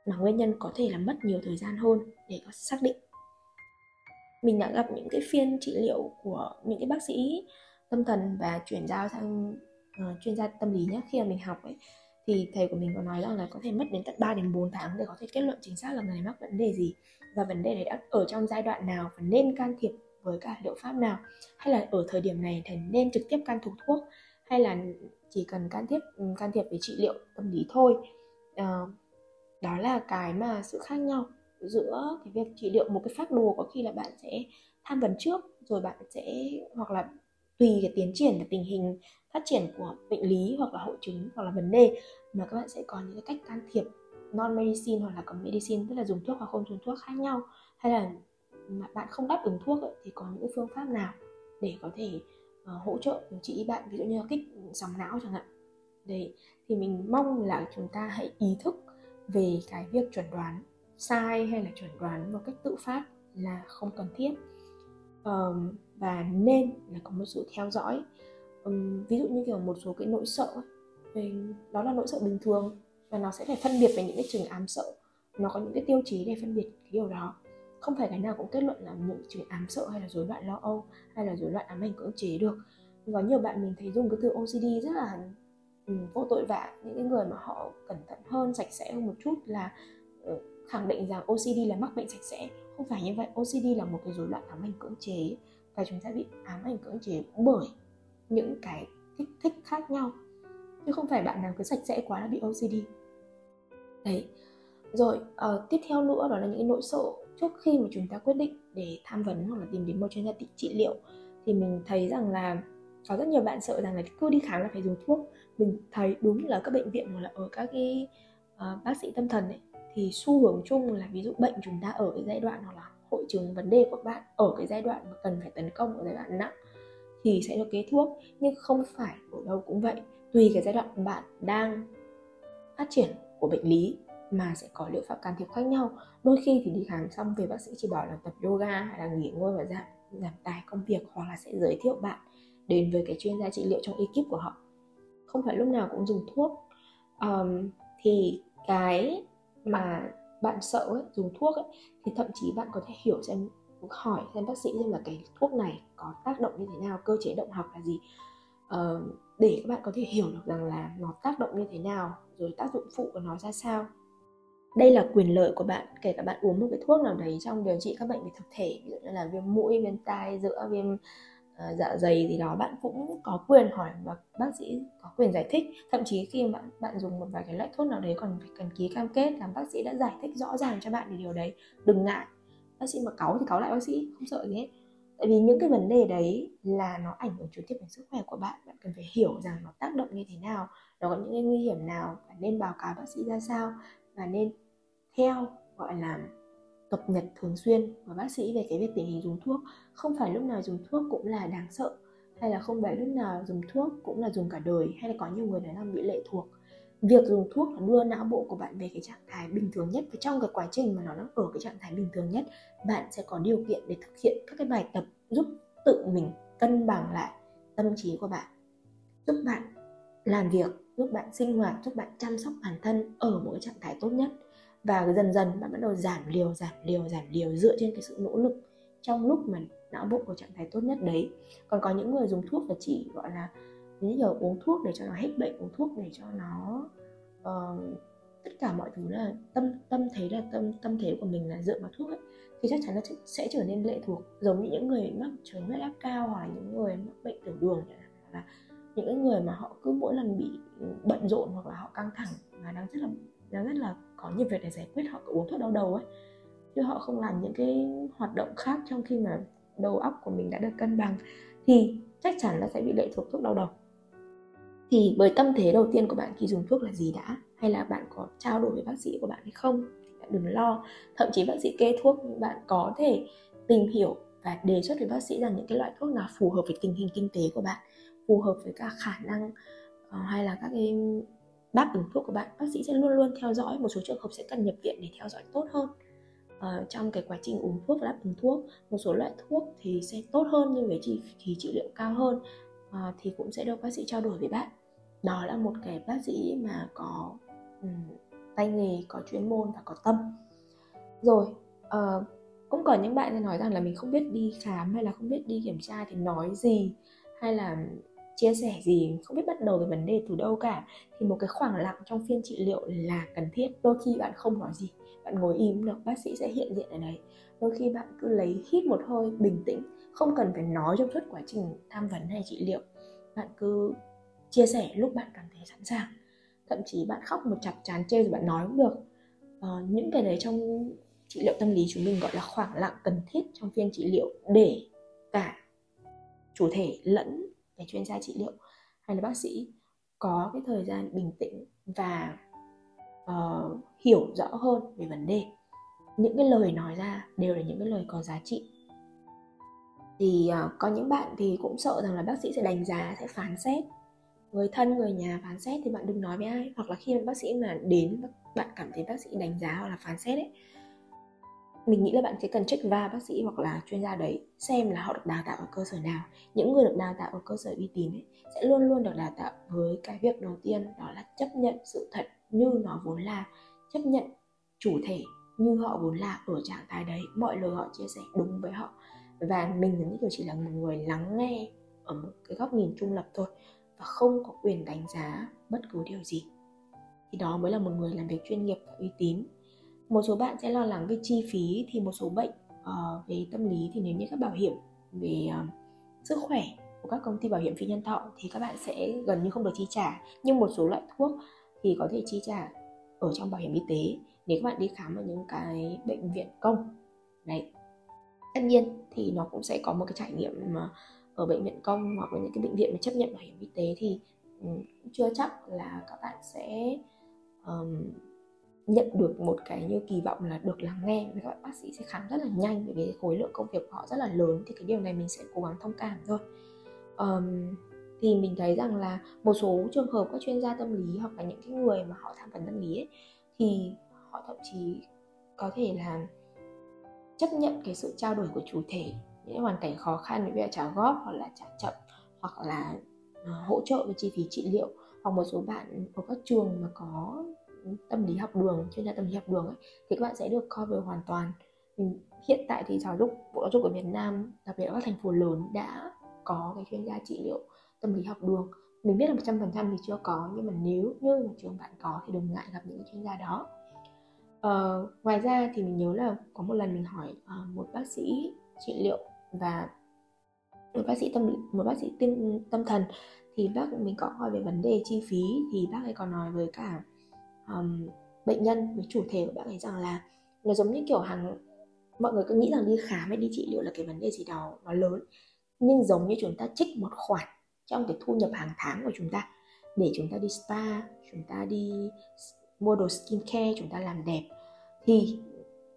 Mà nguyên nhân có thể là mất nhiều thời gian hơn để có xác định. Mình đã gặp những cái phiên trị liệu của những cái bác sĩ tâm thần và chuyển giao sang uh, chuyên gia tâm lý nhé khi mà mình học ấy thì thầy của mình có nói rằng là có thể mất đến tận 3 đến 4 tháng để có thể kết luận chính xác là người này mắc vấn đề gì và vấn đề này đã ở trong giai đoạn nào và nên can thiệp với cả liệu pháp nào. Hay là ở thời điểm này thì nên trực tiếp can thủ thuốc hay là chỉ cần can thiệp ừ, can thiệp về trị liệu tâm lý thôi. À, đó là cái mà sự khác nhau giữa cái việc trị liệu một cái phác đồ có khi là bạn sẽ tham vấn trước rồi bạn sẽ hoặc là tùy cái tiến triển và tình hình phát triển của bệnh lý hoặc là hội chứng hoặc là vấn đề mà các bạn sẽ có những cái cách can thiệp non medicine hoặc là có medicine tức là dùng thuốc hoặc không dùng thuốc khác nhau. Hay là mà bạn không đáp ứng thuốc ấy, thì có những phương pháp nào để có thể uh, hỗ trợ điều trị bạn? Ví dụ như là kích sóng não chẳng hạn. Đấy thì mình mong là chúng ta hãy ý thức về cái việc chuẩn đoán sai hay là chuẩn đoán một cách tự phát là không cần thiết um, và nên là có một sự theo dõi. Um, ví dụ như kiểu một số cái nỗi sợ về đó là nỗi sợ bình thường và nó sẽ phải phân biệt về những cái trường ám sợ. Nó có những cái tiêu chí để phân biệt cái điều đó. Không phải cái nào cũng kết luận là những chứng ám sợ hay là rối loạn lo âu hay là rối loạn ám ảnh cưỡng chế được. Có nhiều bạn mình thấy dùng cái từ OCD rất là um, vô tội vạ những cái người mà họ cẩn thận hơn sạch sẽ hơn một chút là khẳng định rằng OCD là mắc bệnh sạch sẽ. Không phải như vậy OCD là một cái rối loạn ám ảnh cưỡng chế. Và chúng ta bị ám ảnh cưỡng chế bởi những cái kích thích khác nhau. Chứ không phải bạn nào cứ sạch sẽ quá là bị OCD đấy. Rồi uh, tiếp theo nữa đó là những cái nỗi sợ trước khi mà chúng ta quyết định để tham vấn hoặc là tìm đến một chuyên gia trị liệu. Thì mình thấy rằng là có rất nhiều bạn sợ rằng là cứ đi khám là phải dùng thuốc. Mình thấy đúng là các bệnh viện hoặc là ở các cái uh, bác sĩ tâm thần ấy thì xu hướng chung là ví dụ bệnh chúng ta ở cái giai đoạn hoặc là hội chứng vấn đề của bạn ở cái giai đoạn mà cần phải tấn công ở giai đoạn nặng thì sẽ được kế thuốc. Nhưng không phải ở đâu cũng vậy tùy cái giai đoạn bạn đang phát triển của bệnh lý mà sẽ có liệu pháp can thiệp khác nhau. Đôi khi thì đi khám xong về bác sĩ chỉ bảo là tập yoga hay là nghỉ ngơi và giảm giảm tài công việc hoặc là sẽ giới thiệu bạn đến với cái chuyên gia trị liệu trong ekip của họ. Không phải lúc nào cũng dùng thuốc. Um, thì cái mà bạn sợ ấy, dùng thuốc ấy, thì thậm chí bạn có thể hiểu xem hỏi xem bác sĩ xem là cái thuốc này có tác động như thế nào cơ chế động học là gì. Ờ, để các bạn có thể hiểu được rằng là nó tác động như thế nào rồi tác dụng phụ của nó ra sao. Đây là quyền lợi của bạn kể cả bạn uống một cái thuốc nào đấy trong điều trị các bệnh về thực thể ví dụ như là viêm mũi viêm tai giữa viêm uh, Ờ, dạ dày gì đó, bạn cũng có quyền hỏi và bác sĩ có quyền giải thích. Thậm chí khi bạn bạn dùng một vài cái loại thuốc nào đấy còn phải cần ký cam kết là bác sĩ đã giải thích rõ ràng cho bạn về điều đấy. Đừng ngại. Bác sĩ mà cáu thì cáu lại bác sĩ, không sợ gì hết. Tại vì những cái vấn đề đấy là nó ảnh hưởng trực tiếp đến sức khỏe của bạn. Bạn cần phải hiểu rằng nó tác động như thế nào, nó có những cái nguy hiểm nào và nên báo cáo bác sĩ ra sao và nên theo, gọi là cập nhật thường xuyên của bác sĩ về cái việc tình hình dùng thuốc, không phải lúc nào dùng thuốc cũng là đáng sợ, hay là không phải lúc nào dùng thuốc cũng là dùng cả đời, hay là có nhiều người nói là bị lệ thuộc. Việc dùng thuốc là đưa não bộ của bạn về cái trạng thái bình thường nhất và trong cái quá trình mà nó đang ở cái trạng thái bình thường nhất, bạn sẽ có điều kiện để thực hiện các cái bài tập giúp tự mình cân bằng lại tâm trí của bạn, giúp bạn làm việc, giúp bạn sinh hoạt, giúp bạn chăm sóc bản thân ở một cái trạng thái tốt nhất và dần dần bạn bắt đầu giảm liều giảm liều giảm liều dựa trên cái sự nỗ lực trong lúc mà não bộ của trạng thái tốt nhất đấy. Còn có những người dùng thuốc và chỉ gọi là những giờ uống thuốc để cho nó hết bệnh uống thuốc để cho nó uh, tất cả mọi thứ là tâm tâm thế là tâm tâm thế của mình là dựa vào thuốc ấy thì chắc chắn là sẽ trở nên lệ thuộc. Giống như những người mắc chứng huyết áp cao hoặc là những người mắc bệnh tiểu đường là những người mà họ cứ mỗi lần bị ừ, bận rộn hoặc là họ căng thẳng và đang rất là đang rất là có nhiều việc để giải quyết, họ cứ uống thuốc đau đầu ấy. Chứ họ không làm những cái hoạt động khác trong khi mà đầu óc của mình đã được cân bằng, thì chắc chắn là sẽ bị lệ thuộc thuốc đau đầu. Thì bởi tâm thế đầu tiên của bạn khi dùng thuốc là gì đã? Hay là bạn có trao đổi với bác sĩ của bạn hay không? Bạn đừng lo. Thậm chí bác sĩ kê thuốc, bạn có thể tìm hiểu và đề xuất với bác sĩ rằng những cái loại thuốc nào phù hợp với tình hình kinh tế của bạn, phù hợp với cả khả năng ờ, hay là các cái đáp ứng thuốc của bạn bác sĩ sẽ luôn luôn theo dõi một số trường hợp sẽ cần nhập viện để theo dõi tốt hơn. Uh, trong cái quá trình uống thuốc và đáp ứng thuốc một số loại thuốc thì sẽ tốt hơn nhưng với chi phí trị liệu cao hơn uh, thì cũng sẽ được bác sĩ trao đổi với bạn. Đó là một cái bác sĩ mà có um, tay nghề có chuyên môn và có tâm. Rồi uh, cũng có những bạn nói rằng là mình không biết đi khám hay là không biết đi kiểm tra thì nói gì hay là chia sẻ gì không biết bắt đầu về vấn đề từ đâu cả. Thì một cái khoảng lặng trong phiên trị liệu là cần thiết. Đôi khi bạn không nói gì bạn ngồi im được bác sĩ sẽ hiện diện ở đấy. Đôi khi bạn cứ lấy hít một hơi bình tĩnh không cần phải nói trong suốt quá trình tham vấn hay trị liệu. Bạn cứ chia sẻ lúc bạn cảm thấy sẵn sàng. Thậm chí bạn khóc một chặp chán chê rồi bạn nói cũng được. Uh, những cái đấy trong trị liệu tâm lý chúng mình gọi là khoảng lặng cần thiết trong phiên trị liệu để cả chủ thể lẫn cái chuyên gia trị liệu hay là bác sĩ có cái thời gian bình tĩnh và uh, hiểu rõ hơn về vấn đề. Những cái lời nói ra đều là những cái lời có giá trị. Thì uh, có những bạn thì cũng sợ rằng là bác sĩ sẽ đánh giá sẽ phán xét. Người thân người nhà phán xét thì bạn đừng nói với ai. Hoặc là khi mà bác sĩ mà đến bạn cảm thấy bác sĩ đánh giá hoặc là phán xét ấy mình nghĩ là bạn sẽ cần check va bác sĩ hoặc là chuyên gia đấy xem là họ được đào tạo ở cơ sở nào. Những người được đào tạo ở cơ sở uy tín ấy, sẽ luôn luôn được đào tạo với cái việc đầu tiên đó là chấp nhận sự thật như nó vốn là chấp nhận chủ thể như họ vốn là ở trạng thái đấy mọi lời họ chia sẻ đúng với họ. Và mình giống như kiểu chỉ là một người lắng nghe ở một cái góc nhìn trung lập thôi và không có quyền đánh giá bất cứ điều gì. Thì đó mới là một người làm việc chuyên nghiệp và uy tín một số bạn sẽ lo lắng về chi phí thì một số bệnh uh, về tâm lý thì nếu như các bảo hiểm về uh, sức khỏe của các công ty bảo hiểm phi nhân thọ thì các bạn sẽ gần như không được chi trả. Nhưng một số loại thuốc thì có thể chi trả ở trong bảo hiểm y tế nếu các bạn đi khám ở những cái bệnh viện công. Đấy. Tất nhiên thì nó cũng sẽ có một cái trải nghiệm mà ở bệnh viện công hoặc là những cái bệnh viện mà chấp nhận bảo hiểm y tế thì um, chưa chắc là các bạn sẽ um, nhận được một cái như kỳ vọng là được lắng nghe với các bác sĩ sẽ khám rất là nhanh bởi vì khối lượng công việc của họ rất là lớn thì cái điều này mình sẽ cố gắng thông cảm thôi. Um, thì mình thấy rằng là một số trường hợp các chuyên gia tâm lý hoặc là những cái người mà họ tham vấn tâm lý ấy, thì họ thậm chí có thể là chấp nhận cái sự trao đổi của chủ thể những hoàn cảnh khó khăn như việc trả góp hoặc là trả chậm hoặc là ờ, hỗ trợ về chi phí trị liệu. Hoặc một số bạn ở các trường mà có tâm lý học đường chuyên gia tâm lý học đường ấy, thì các bạn sẽ được cover hoàn toàn. Hiện tại thì giáo dục bộ giáo dục ở Việt Nam đặc biệt là các thành phố lớn đã có cái chuyên gia trị liệu tâm lý học đường. Mình biết là một trăm phần trăm thì chưa có nhưng mà nếu như mà trường bạn có thì đừng ngại gặp những chuyên gia đó. Uh, ngoài ra thì mình nhớ là có một lần mình hỏi uh, một bác sĩ trị liệu và một bác sĩ tâm một bác sĩ tâm tâm thần thì bác mình có hỏi về vấn đề chi phí thì bác ấy còn nói với cả um, bệnh nhân với chủ thể của bạn ấy rằng là nó giống như kiểu hàng mọi người cứ nghĩ rằng đi khám hay đi trị liệu là cái vấn đề gì đó nó lớn nhưng giống như chúng ta trích một khoản trong cái thu nhập hàng tháng của chúng ta để chúng ta đi spa chúng ta đi mua đồ skin care chúng ta làm đẹp thì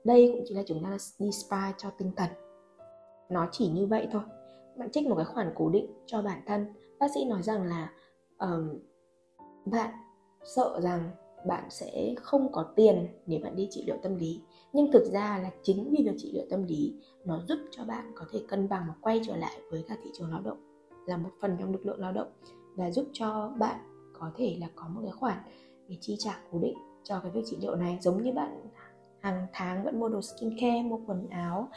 đây cũng chỉ là chúng ta đi spa cho tinh thần. Nó chỉ như vậy thôi. Bạn trích một cái khoản cố định cho bản thân bác sĩ nói rằng là um, bạn sợ rằng bạn sẽ không có tiền để bạn đi trị liệu tâm lý. Nhưng thực ra là chính vì việc trị liệu tâm lý, nó giúp cho bạn có thể cân bằng và quay trở lại với cả thị trường lao động, là một phần trong lực lượng lao động, và giúp cho bạn có thể là có một cái khoản để chi trả cố định cho cái việc trị liệu này. Giống như bạn hàng tháng vẫn mua đồ skincare, mua quần áo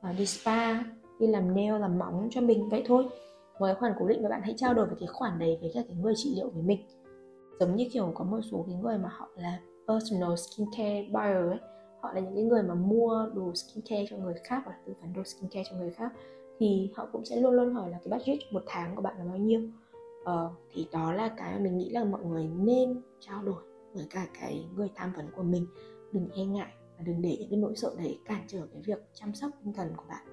à, đi spa, đi làm nail, làm móng cho mình, vậy thôi. Một cái khoản cố định và bạn hãy trao đổi về cái khoản đấy với các cái người trị liệu với mình giống như kiểu có một số cái người mà họ là personal skincare buyer ấy họ là những cái người mà mua đồ skincare cho người khác hoặc tư vấn đồ skincare cho người khác thì họ cũng sẽ luôn luôn hỏi là cái budget một tháng của bạn là bao nhiêu. Ờ, thì đó là cái mà mình nghĩ là mọi người nên trao đổi với cả cái người tham vấn của mình. Đừng e ngại và đừng để những cái nỗi sợ đấy cản trở cái việc chăm sóc tinh thần của bạn.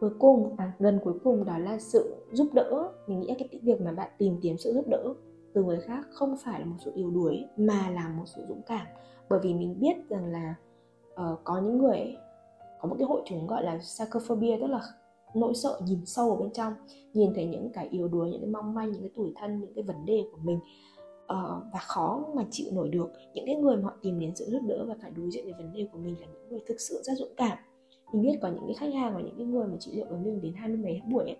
Cuối cùng à, gần cuối cùng đó là sự giúp đỡ. Mình nghĩ là cái việc mà bạn tìm kiếm sự giúp đỡ từ người khác không phải là một sự yếu đuối mà là một sự dũng cảm. Bởi vì mình biết rằng là uh, có những người có một cái hội chứng gọi là psychophobia tức là nỗi sợ nhìn sâu ở bên trong nhìn thấy những cái yếu đuối những cái mong manh những cái tủi thân những cái vấn đề của mình uh, và khó mà chịu nổi được. Những cái người mà họ tìm đến sự giúp đỡ và phải đối diện với vấn đề của mình là những người thực sự rất dũng cảm. Mình biết có những cái khách hàng và những cái người mà trị liệu với mình đến hai mươi mấy buổi ấy.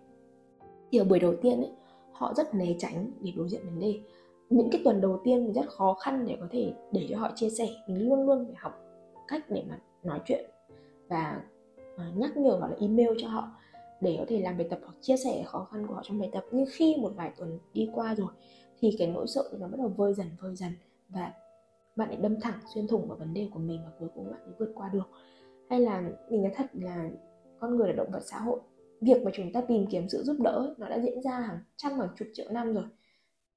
Thì ở buổi đầu tiên ấy họ rất né tránh để đối diện vấn đề. Những cái tuần đầu tiên mình rất khó khăn để có thể để cho họ chia sẻ. Mình luôn luôn phải học cách để mà nói chuyện và ờ, nhắc nhở hoặc là email cho họ để có thể làm bài tập hoặc chia sẻ khó khăn của họ trong bài tập. Nhưng khi một vài tuần đi qua rồi thì cái nỗi sợ nó bắt đầu vơi dần vơi dần và bạn ấy đâm thẳng xuyên thủng vào vấn đề của mình và cuối cùng bạn ấy vượt qua được. Hay là mình nói thật là con người là động vật xã hội việc mà chúng ta tìm kiếm sự giúp đỡ nó đã diễn ra hàng trăm hàng chục triệu năm rồi.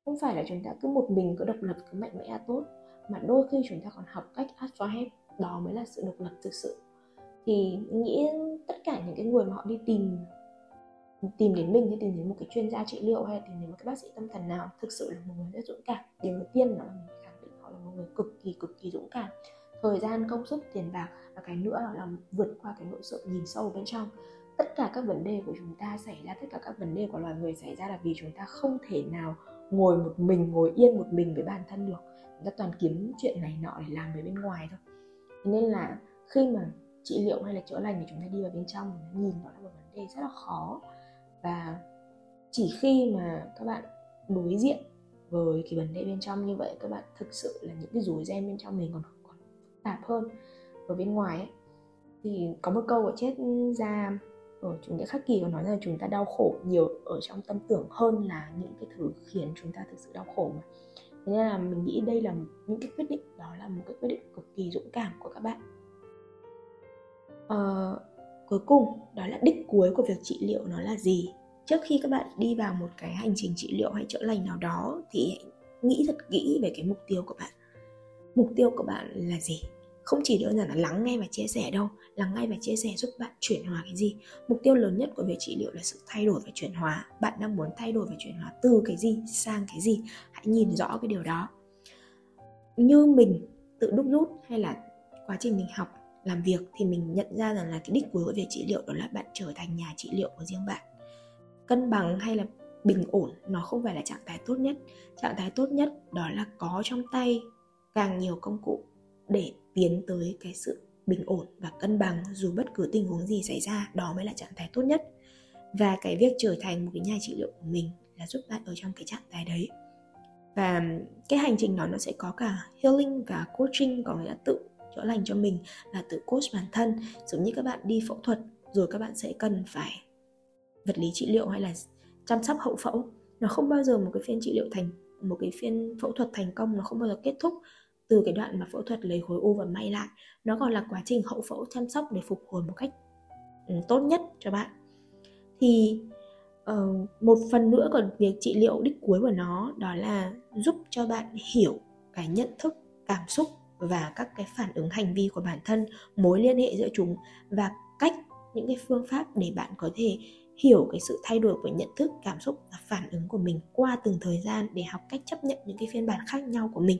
Không phải là chúng ta cứ một mình, cứ độc lập, cứ mạnh mẽ tốt, mà đôi khi chúng ta còn học cách ask for help đó mới là sự độc lập thực sự. Thì nghĩ tất cả những cái người mà họ đi tìm tìm đến mình hay tìm đến một cái chuyên gia trị liệu hay là tìm đến một cái bác sĩ tâm thần nào, thực sự là một người rất dũng cảm. Điều đầu tiên đó là mình khẳng định họ là một người cực kỳ cực kỳ dũng cảm. Thời gian, công sức, tiền bạc và cái nữa là vượt qua cái nỗi sợ nhìn sâu bên trong tất cả các vấn đề của chúng ta xảy ra, tất cả các vấn đề của loài người xảy ra là vì chúng ta không thể nào ngồi một mình, ngồi yên một mình với bản thân được. Chúng ta toàn kiếm chuyện này nọ để làm với bên ngoài thôi. Nên là khi mà trị liệu hay là chữa lành thì chúng ta đi vào bên trong mình nhìn nó là một vấn đề rất là khó. Và chỉ khi mà các bạn đối diện với cái vấn đề bên trong như vậy, các bạn thực sự là những cái rối ren bên trong mình còn còn tạp hơn. Ở bên ngoài ấy, thì có một câu ở chết ra ở chủ nghĩa khắc kỳ có nói rằng chúng ta đau khổ nhiều ở trong tâm tưởng hơn là những cái thứ khiến chúng ta thực sự đau khổ mà. Thế nên là mình nghĩ đây là những cái quyết định đó là một cái quyết định cực kỳ dũng cảm của các bạn. Uh, cuối cùng đó là đích cuối của việc trị liệu nó là gì? Trước khi các bạn đi vào một cái hành trình trị liệu hay chữa lành nào đó thì hãy nghĩ thật kỹ về cái mục tiêu của bạn. Mục tiêu của bạn là gì? Không chỉ đơn giản là lắng nghe và chia sẻ đâu, lắng nghe và chia sẻ giúp bạn chuyển hóa cái gì. Mục tiêu lớn nhất của việc trị liệu là sự thay đổi và chuyển hóa. Bạn đang muốn thay đổi và chuyển hóa từ cái gì sang cái gì? Hãy nhìn rõ cái điều đó. Như mình tự đúc rút hay là quá trình mình học, làm việc thì mình nhận ra rằng là cái đích cuối của việc trị liệu đó là bạn trở thành nhà trị liệu của riêng bạn. Cân bằng hay là bình ổn nó không phải là trạng thái tốt nhất. Trạng thái tốt nhất đó là có trong tay càng nhiều công cụ để tiến tới cái sự bình ổn và cân bằng dù bất cứ tình huống gì xảy ra, đó mới là trạng thái tốt nhất. Và cái việc trở thành một cái nhà trị liệu của mình là giúp bạn ở trong cái trạng thái đấy. Và cái hành trình đó nó sẽ có cả healing và coaching, có nghĩa là tự chữa lành cho mình là tự coach bản thân, giống như các bạn đi phẫu thuật, rồi các bạn sẽ cần phải vật lý trị liệu hay là chăm sóc hậu phẫu. Nó không bao giờ một cái phiên trị liệu thành, một cái phiên phẫu thuật thành công, nó không bao giờ kết thúc từ cái đoạn mà phẫu thuật lấy khối u và may lại nó còn là quá trình hậu phẫu chăm sóc để phục hồi một cách ừ, tốt nhất cho bạn. Thì uh, một phần nữa còn việc trị liệu đích cuối của nó đó là giúp cho bạn hiểu cái nhận thức cảm xúc và các cái phản ứng hành vi của bản thân mối liên hệ giữa chúng và cách những cái phương pháp để bạn có thể hiểu cái sự thay đổi của nhận thức cảm xúc và phản ứng của mình qua từng thời gian để học cách chấp nhận những cái phiên bản khác nhau của mình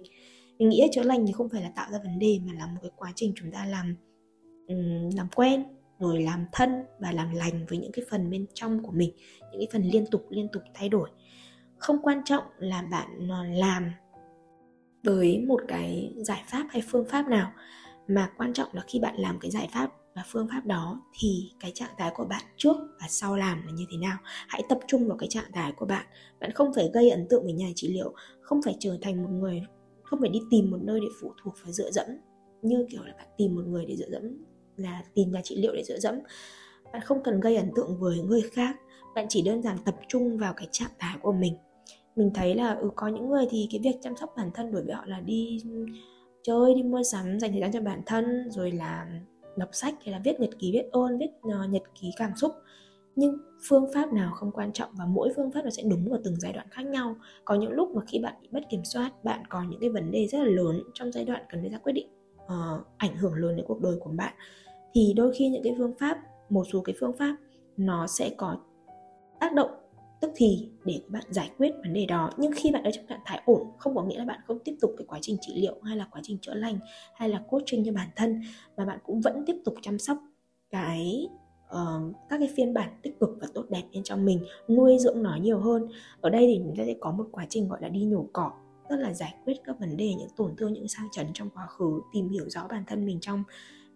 mình nghĩ chữa lành thì không phải là tạo ra vấn đề mà là một cái quá trình chúng ta làm làm quen, rồi làm thân và làm lành với những cái phần bên trong của mình, những cái phần liên tục liên tục thay đổi. Không quan trọng là bạn ờ, làm với một cái giải pháp hay phương pháp nào, mà quan trọng là khi bạn làm cái giải pháp và phương pháp đó thì cái trạng thái của bạn trước và sau làm là như thế nào. Hãy tập trung vào cái trạng thái của bạn. Bạn không phải gây ấn tượng với nhà trị liệu, không phải trở thành một người không phải đi tìm một nơi để phụ thuộc và dựa dẫm như kiểu là bạn tìm một người để dựa dẫm là tìm nhà trị liệu để dựa dẫm. Bạn không cần gây ấn tượng với người khác bạn chỉ đơn giản tập trung vào cái trạng thái của mình. Mình thấy là ừ, có những người thì cái việc chăm sóc bản thân đối với họ là đi chơi đi mua sắm dành thời gian cho bản thân rồi là đọc sách hay là viết nhật ký viết ôn viết uh, nhật ký cảm xúc. Nhưng phương pháp nào không quan trọng và mỗi phương pháp nó sẽ đúng ở từng giai đoạn khác nhau. Có những lúc mà khi bạn bị mất kiểm soát bạn có những cái vấn đề rất là lớn trong giai đoạn cần đưa ra quyết định uh, ảnh hưởng lớn đến cuộc đời của bạn. Thì đôi khi những cái phương pháp một số cái phương pháp nó sẽ có tác động tức thì để bạn giải quyết vấn đề đó. Nhưng khi bạn ở trong trạng thái ổn không có nghĩa là bạn không tiếp tục cái quá trình trị liệu hay là quá trình chữa lành hay là coaching cho bản thân mà bạn cũng vẫn tiếp tục chăm sóc cái uh, các cái phiên bản tích cực và tốt đẹp bên trong mình nuôi dưỡng nó nhiều hơn. Ở đây thì chúng ta sẽ có một quá trình gọi là đi nhổ cỏ tức là giải quyết các vấn đề những tổn thương những sang chấn trong quá khứ tìm hiểu rõ bản thân mình trong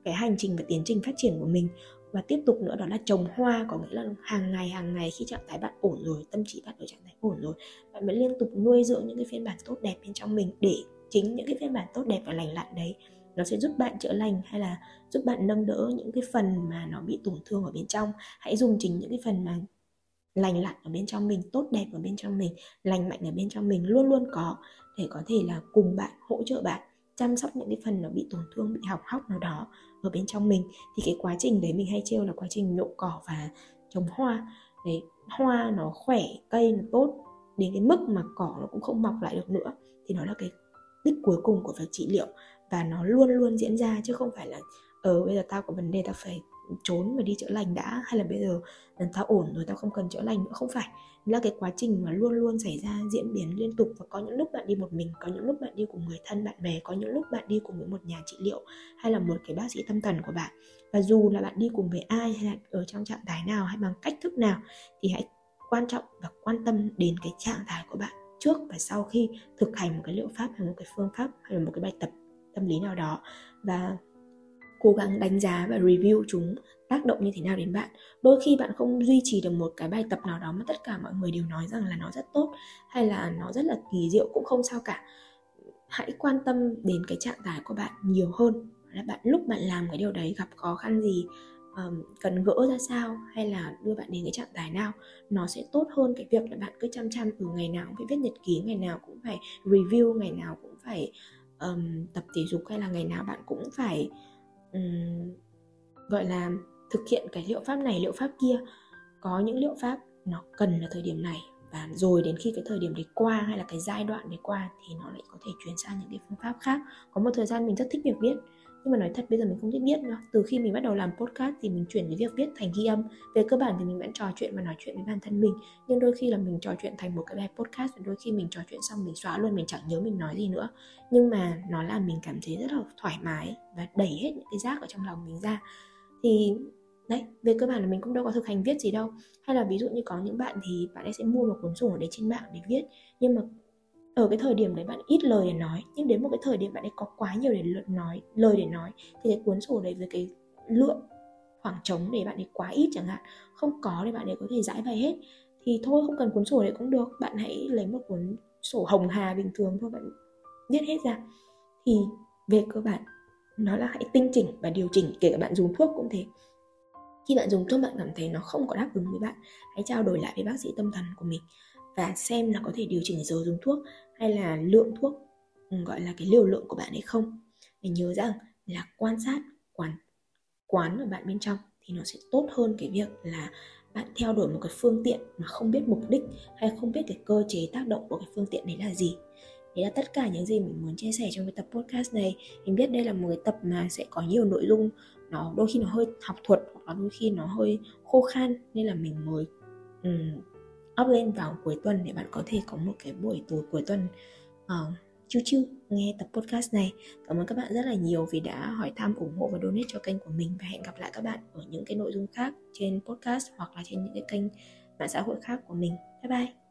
cái hành trình và tiến trình phát triển của mình. Và tiếp tục nữa đó là trồng hoa có nghĩa là hàng ngày hàng ngày khi trạng thái bạn ổn rồi tâm trí bạn ở trạng thái ổn rồi bạn mới liên tục nuôi dưỡng những cái phiên bản tốt đẹp bên trong mình để chính những cái phiên bản tốt đẹp và lành lặn đấy nó sẽ giúp bạn chữa lành hay là giúp bạn nâng đỡ những cái phần mà nó bị tổn thương ở bên trong. Hãy dùng chính những cái phần mà lành lặn ở bên trong mình, tốt đẹp ở bên trong mình, lành mạnh ở bên trong mình luôn luôn có để có thể là cùng bạn, hỗ trợ bạn chăm sóc những cái phần nó bị tổn thương, bị học hóc nào đó ở bên trong mình. Thì cái quá trình đấy mình hay trêu là quá trình nhổ cỏ và trồng hoa. Đấy, hoa nó khỏe, cây nó tốt, đến cái mức mà cỏ nó cũng không mọc lại được nữa. Thì nó là cái đích cuối cùng của việc trị liệu và nó luôn luôn diễn ra chứ không phải là ờ bây giờ tao có vấn đề tao phải trốn và đi chữa lành đã, hay là bây giờ lần tao ổn rồi tao không cần chữa lành nữa. Không phải. Là cái quá trình mà luôn luôn xảy ra, diễn biến liên tục. Và có những lúc bạn đi một mình, có những lúc bạn đi cùng người thân, bạn bè, có những lúc bạn đi cùng với một nhà trị liệu hay là một cái bác sĩ tâm thần của bạn. Và dù là bạn đi cùng với ai hay là ở trong trạng thái nào hay bằng cách thức nào, thì hãy quan trọng và quan tâm đến cái trạng thái của bạn trước và sau khi thực hành một cái liệu pháp hay một cái phương pháp hay là một cái bài tập tâm lý nào đó và cố gắng đánh giá và review chúng tác động như thế nào đến bạn. Đôi khi bạn không duy trì được một cái bài tập nào đó mà tất cả mọi người đều nói rằng là nó rất tốt hay là nó rất là kỳ diệu cũng không sao cả. Hãy quan tâm đến cái trạng thái của bạn nhiều hơn là bạn lúc bạn làm cái điều đấy gặp khó khăn gì um, cần gỡ ra sao hay là đưa bạn đến cái trạng thái nào nó sẽ tốt hơn cái việc là bạn cứ chăm chăm từ ngày nào cũng phải viết nhật ký ngày nào cũng phải review ngày nào cũng phải um, tập thể dục hay là ngày nào bạn cũng phải um, gọi là thực hiện cái liệu pháp này liệu pháp kia. Có những liệu pháp nó cần là thời điểm này và rồi đến khi cái thời điểm đấy qua hay là cái giai đoạn đấy qua thì nó lại có thể chuyển sang những cái phương pháp khác. Có một thời gian mình rất thích việc viết nhưng mà nói thật, bây giờ mình không thích viết nữa. Từ khi mình bắt đầu làm podcast thì mình chuyển cái việc viết thành ghi âm. Về cơ bản thì mình vẫn trò chuyện và nói chuyện với bản thân mình. Nhưng đôi khi là mình trò chuyện thành một cái bài podcast và đôi khi mình trò chuyện xong mình xóa luôn, mình chẳng nhớ mình nói gì nữa. Nhưng mà nó làm mình cảm thấy rất là thoải mái và đẩy hết những cái rác ở trong lòng mình ra. Thì, đấy, về cơ bản là mình cũng đâu có thực hành viết gì đâu. Hay là ví dụ như có những bạn thì bạn ấy sẽ mua một cuốn sổ ở đấy trên mạng để viết. Nhưng mà ở cái thời điểm đấy bạn ít lời để nói, nhưng đến một cái thời điểm bạn ấy có quá nhiều để luận nói, lời để nói, thì cái cuốn sổ đấy với cái lượng khoảng trống để bạn ấy quá ít chẳng hạn, không có để bạn ấy có thể giải bày hết. Thì thôi, không cần cuốn sổ đấy cũng được, bạn hãy lấy một cuốn sổ hồng hà bình thường thôi, bạn viết hết ra. Thì về cơ bản, nó là hãy tinh chỉnh và điều chỉnh, kể cả bạn dùng thuốc cũng thế. Khi bạn dùng thuốc, bạn cảm thấy nó không có đáp ứng với bạn, hãy trao đổi lại với bác sĩ tâm thần của mình và xem là có thể điều chỉnh giờ dùng thuốc hay là lượng thuốc ừ, gọi là cái liều lượng của bạn hay không. Mình nhớ rằng là quan sát quán quán ở bạn bên trong thì nó sẽ tốt hơn cái việc là bạn theo đuổi một cái phương tiện mà không biết mục đích hay không biết cái cơ chế tác động của cái phương tiện đấy là gì. Đấy là tất cả những gì mình muốn chia sẻ trong cái tập podcast này. Mình biết đây là một cái tập mà sẽ có nhiều nội dung Nó đôi khi nó hơi học thuật hoặc là đôi khi nó hơi khô khan Nên là mình mới um, up lên vào cuối tuần để bạn có thể có một cái buổi tối cuối tuần ờ, uh, chiêu chiêu nghe tập podcast này. Cảm ơn các bạn rất là nhiều vì đã hỏi thăm ủng hộ và donate cho kênh của mình Và hẹn gặp lại các bạn ở những cái nội dung khác trên podcast hoặc là trên những cái kênh mạng xã hội khác của mình. Bye bye!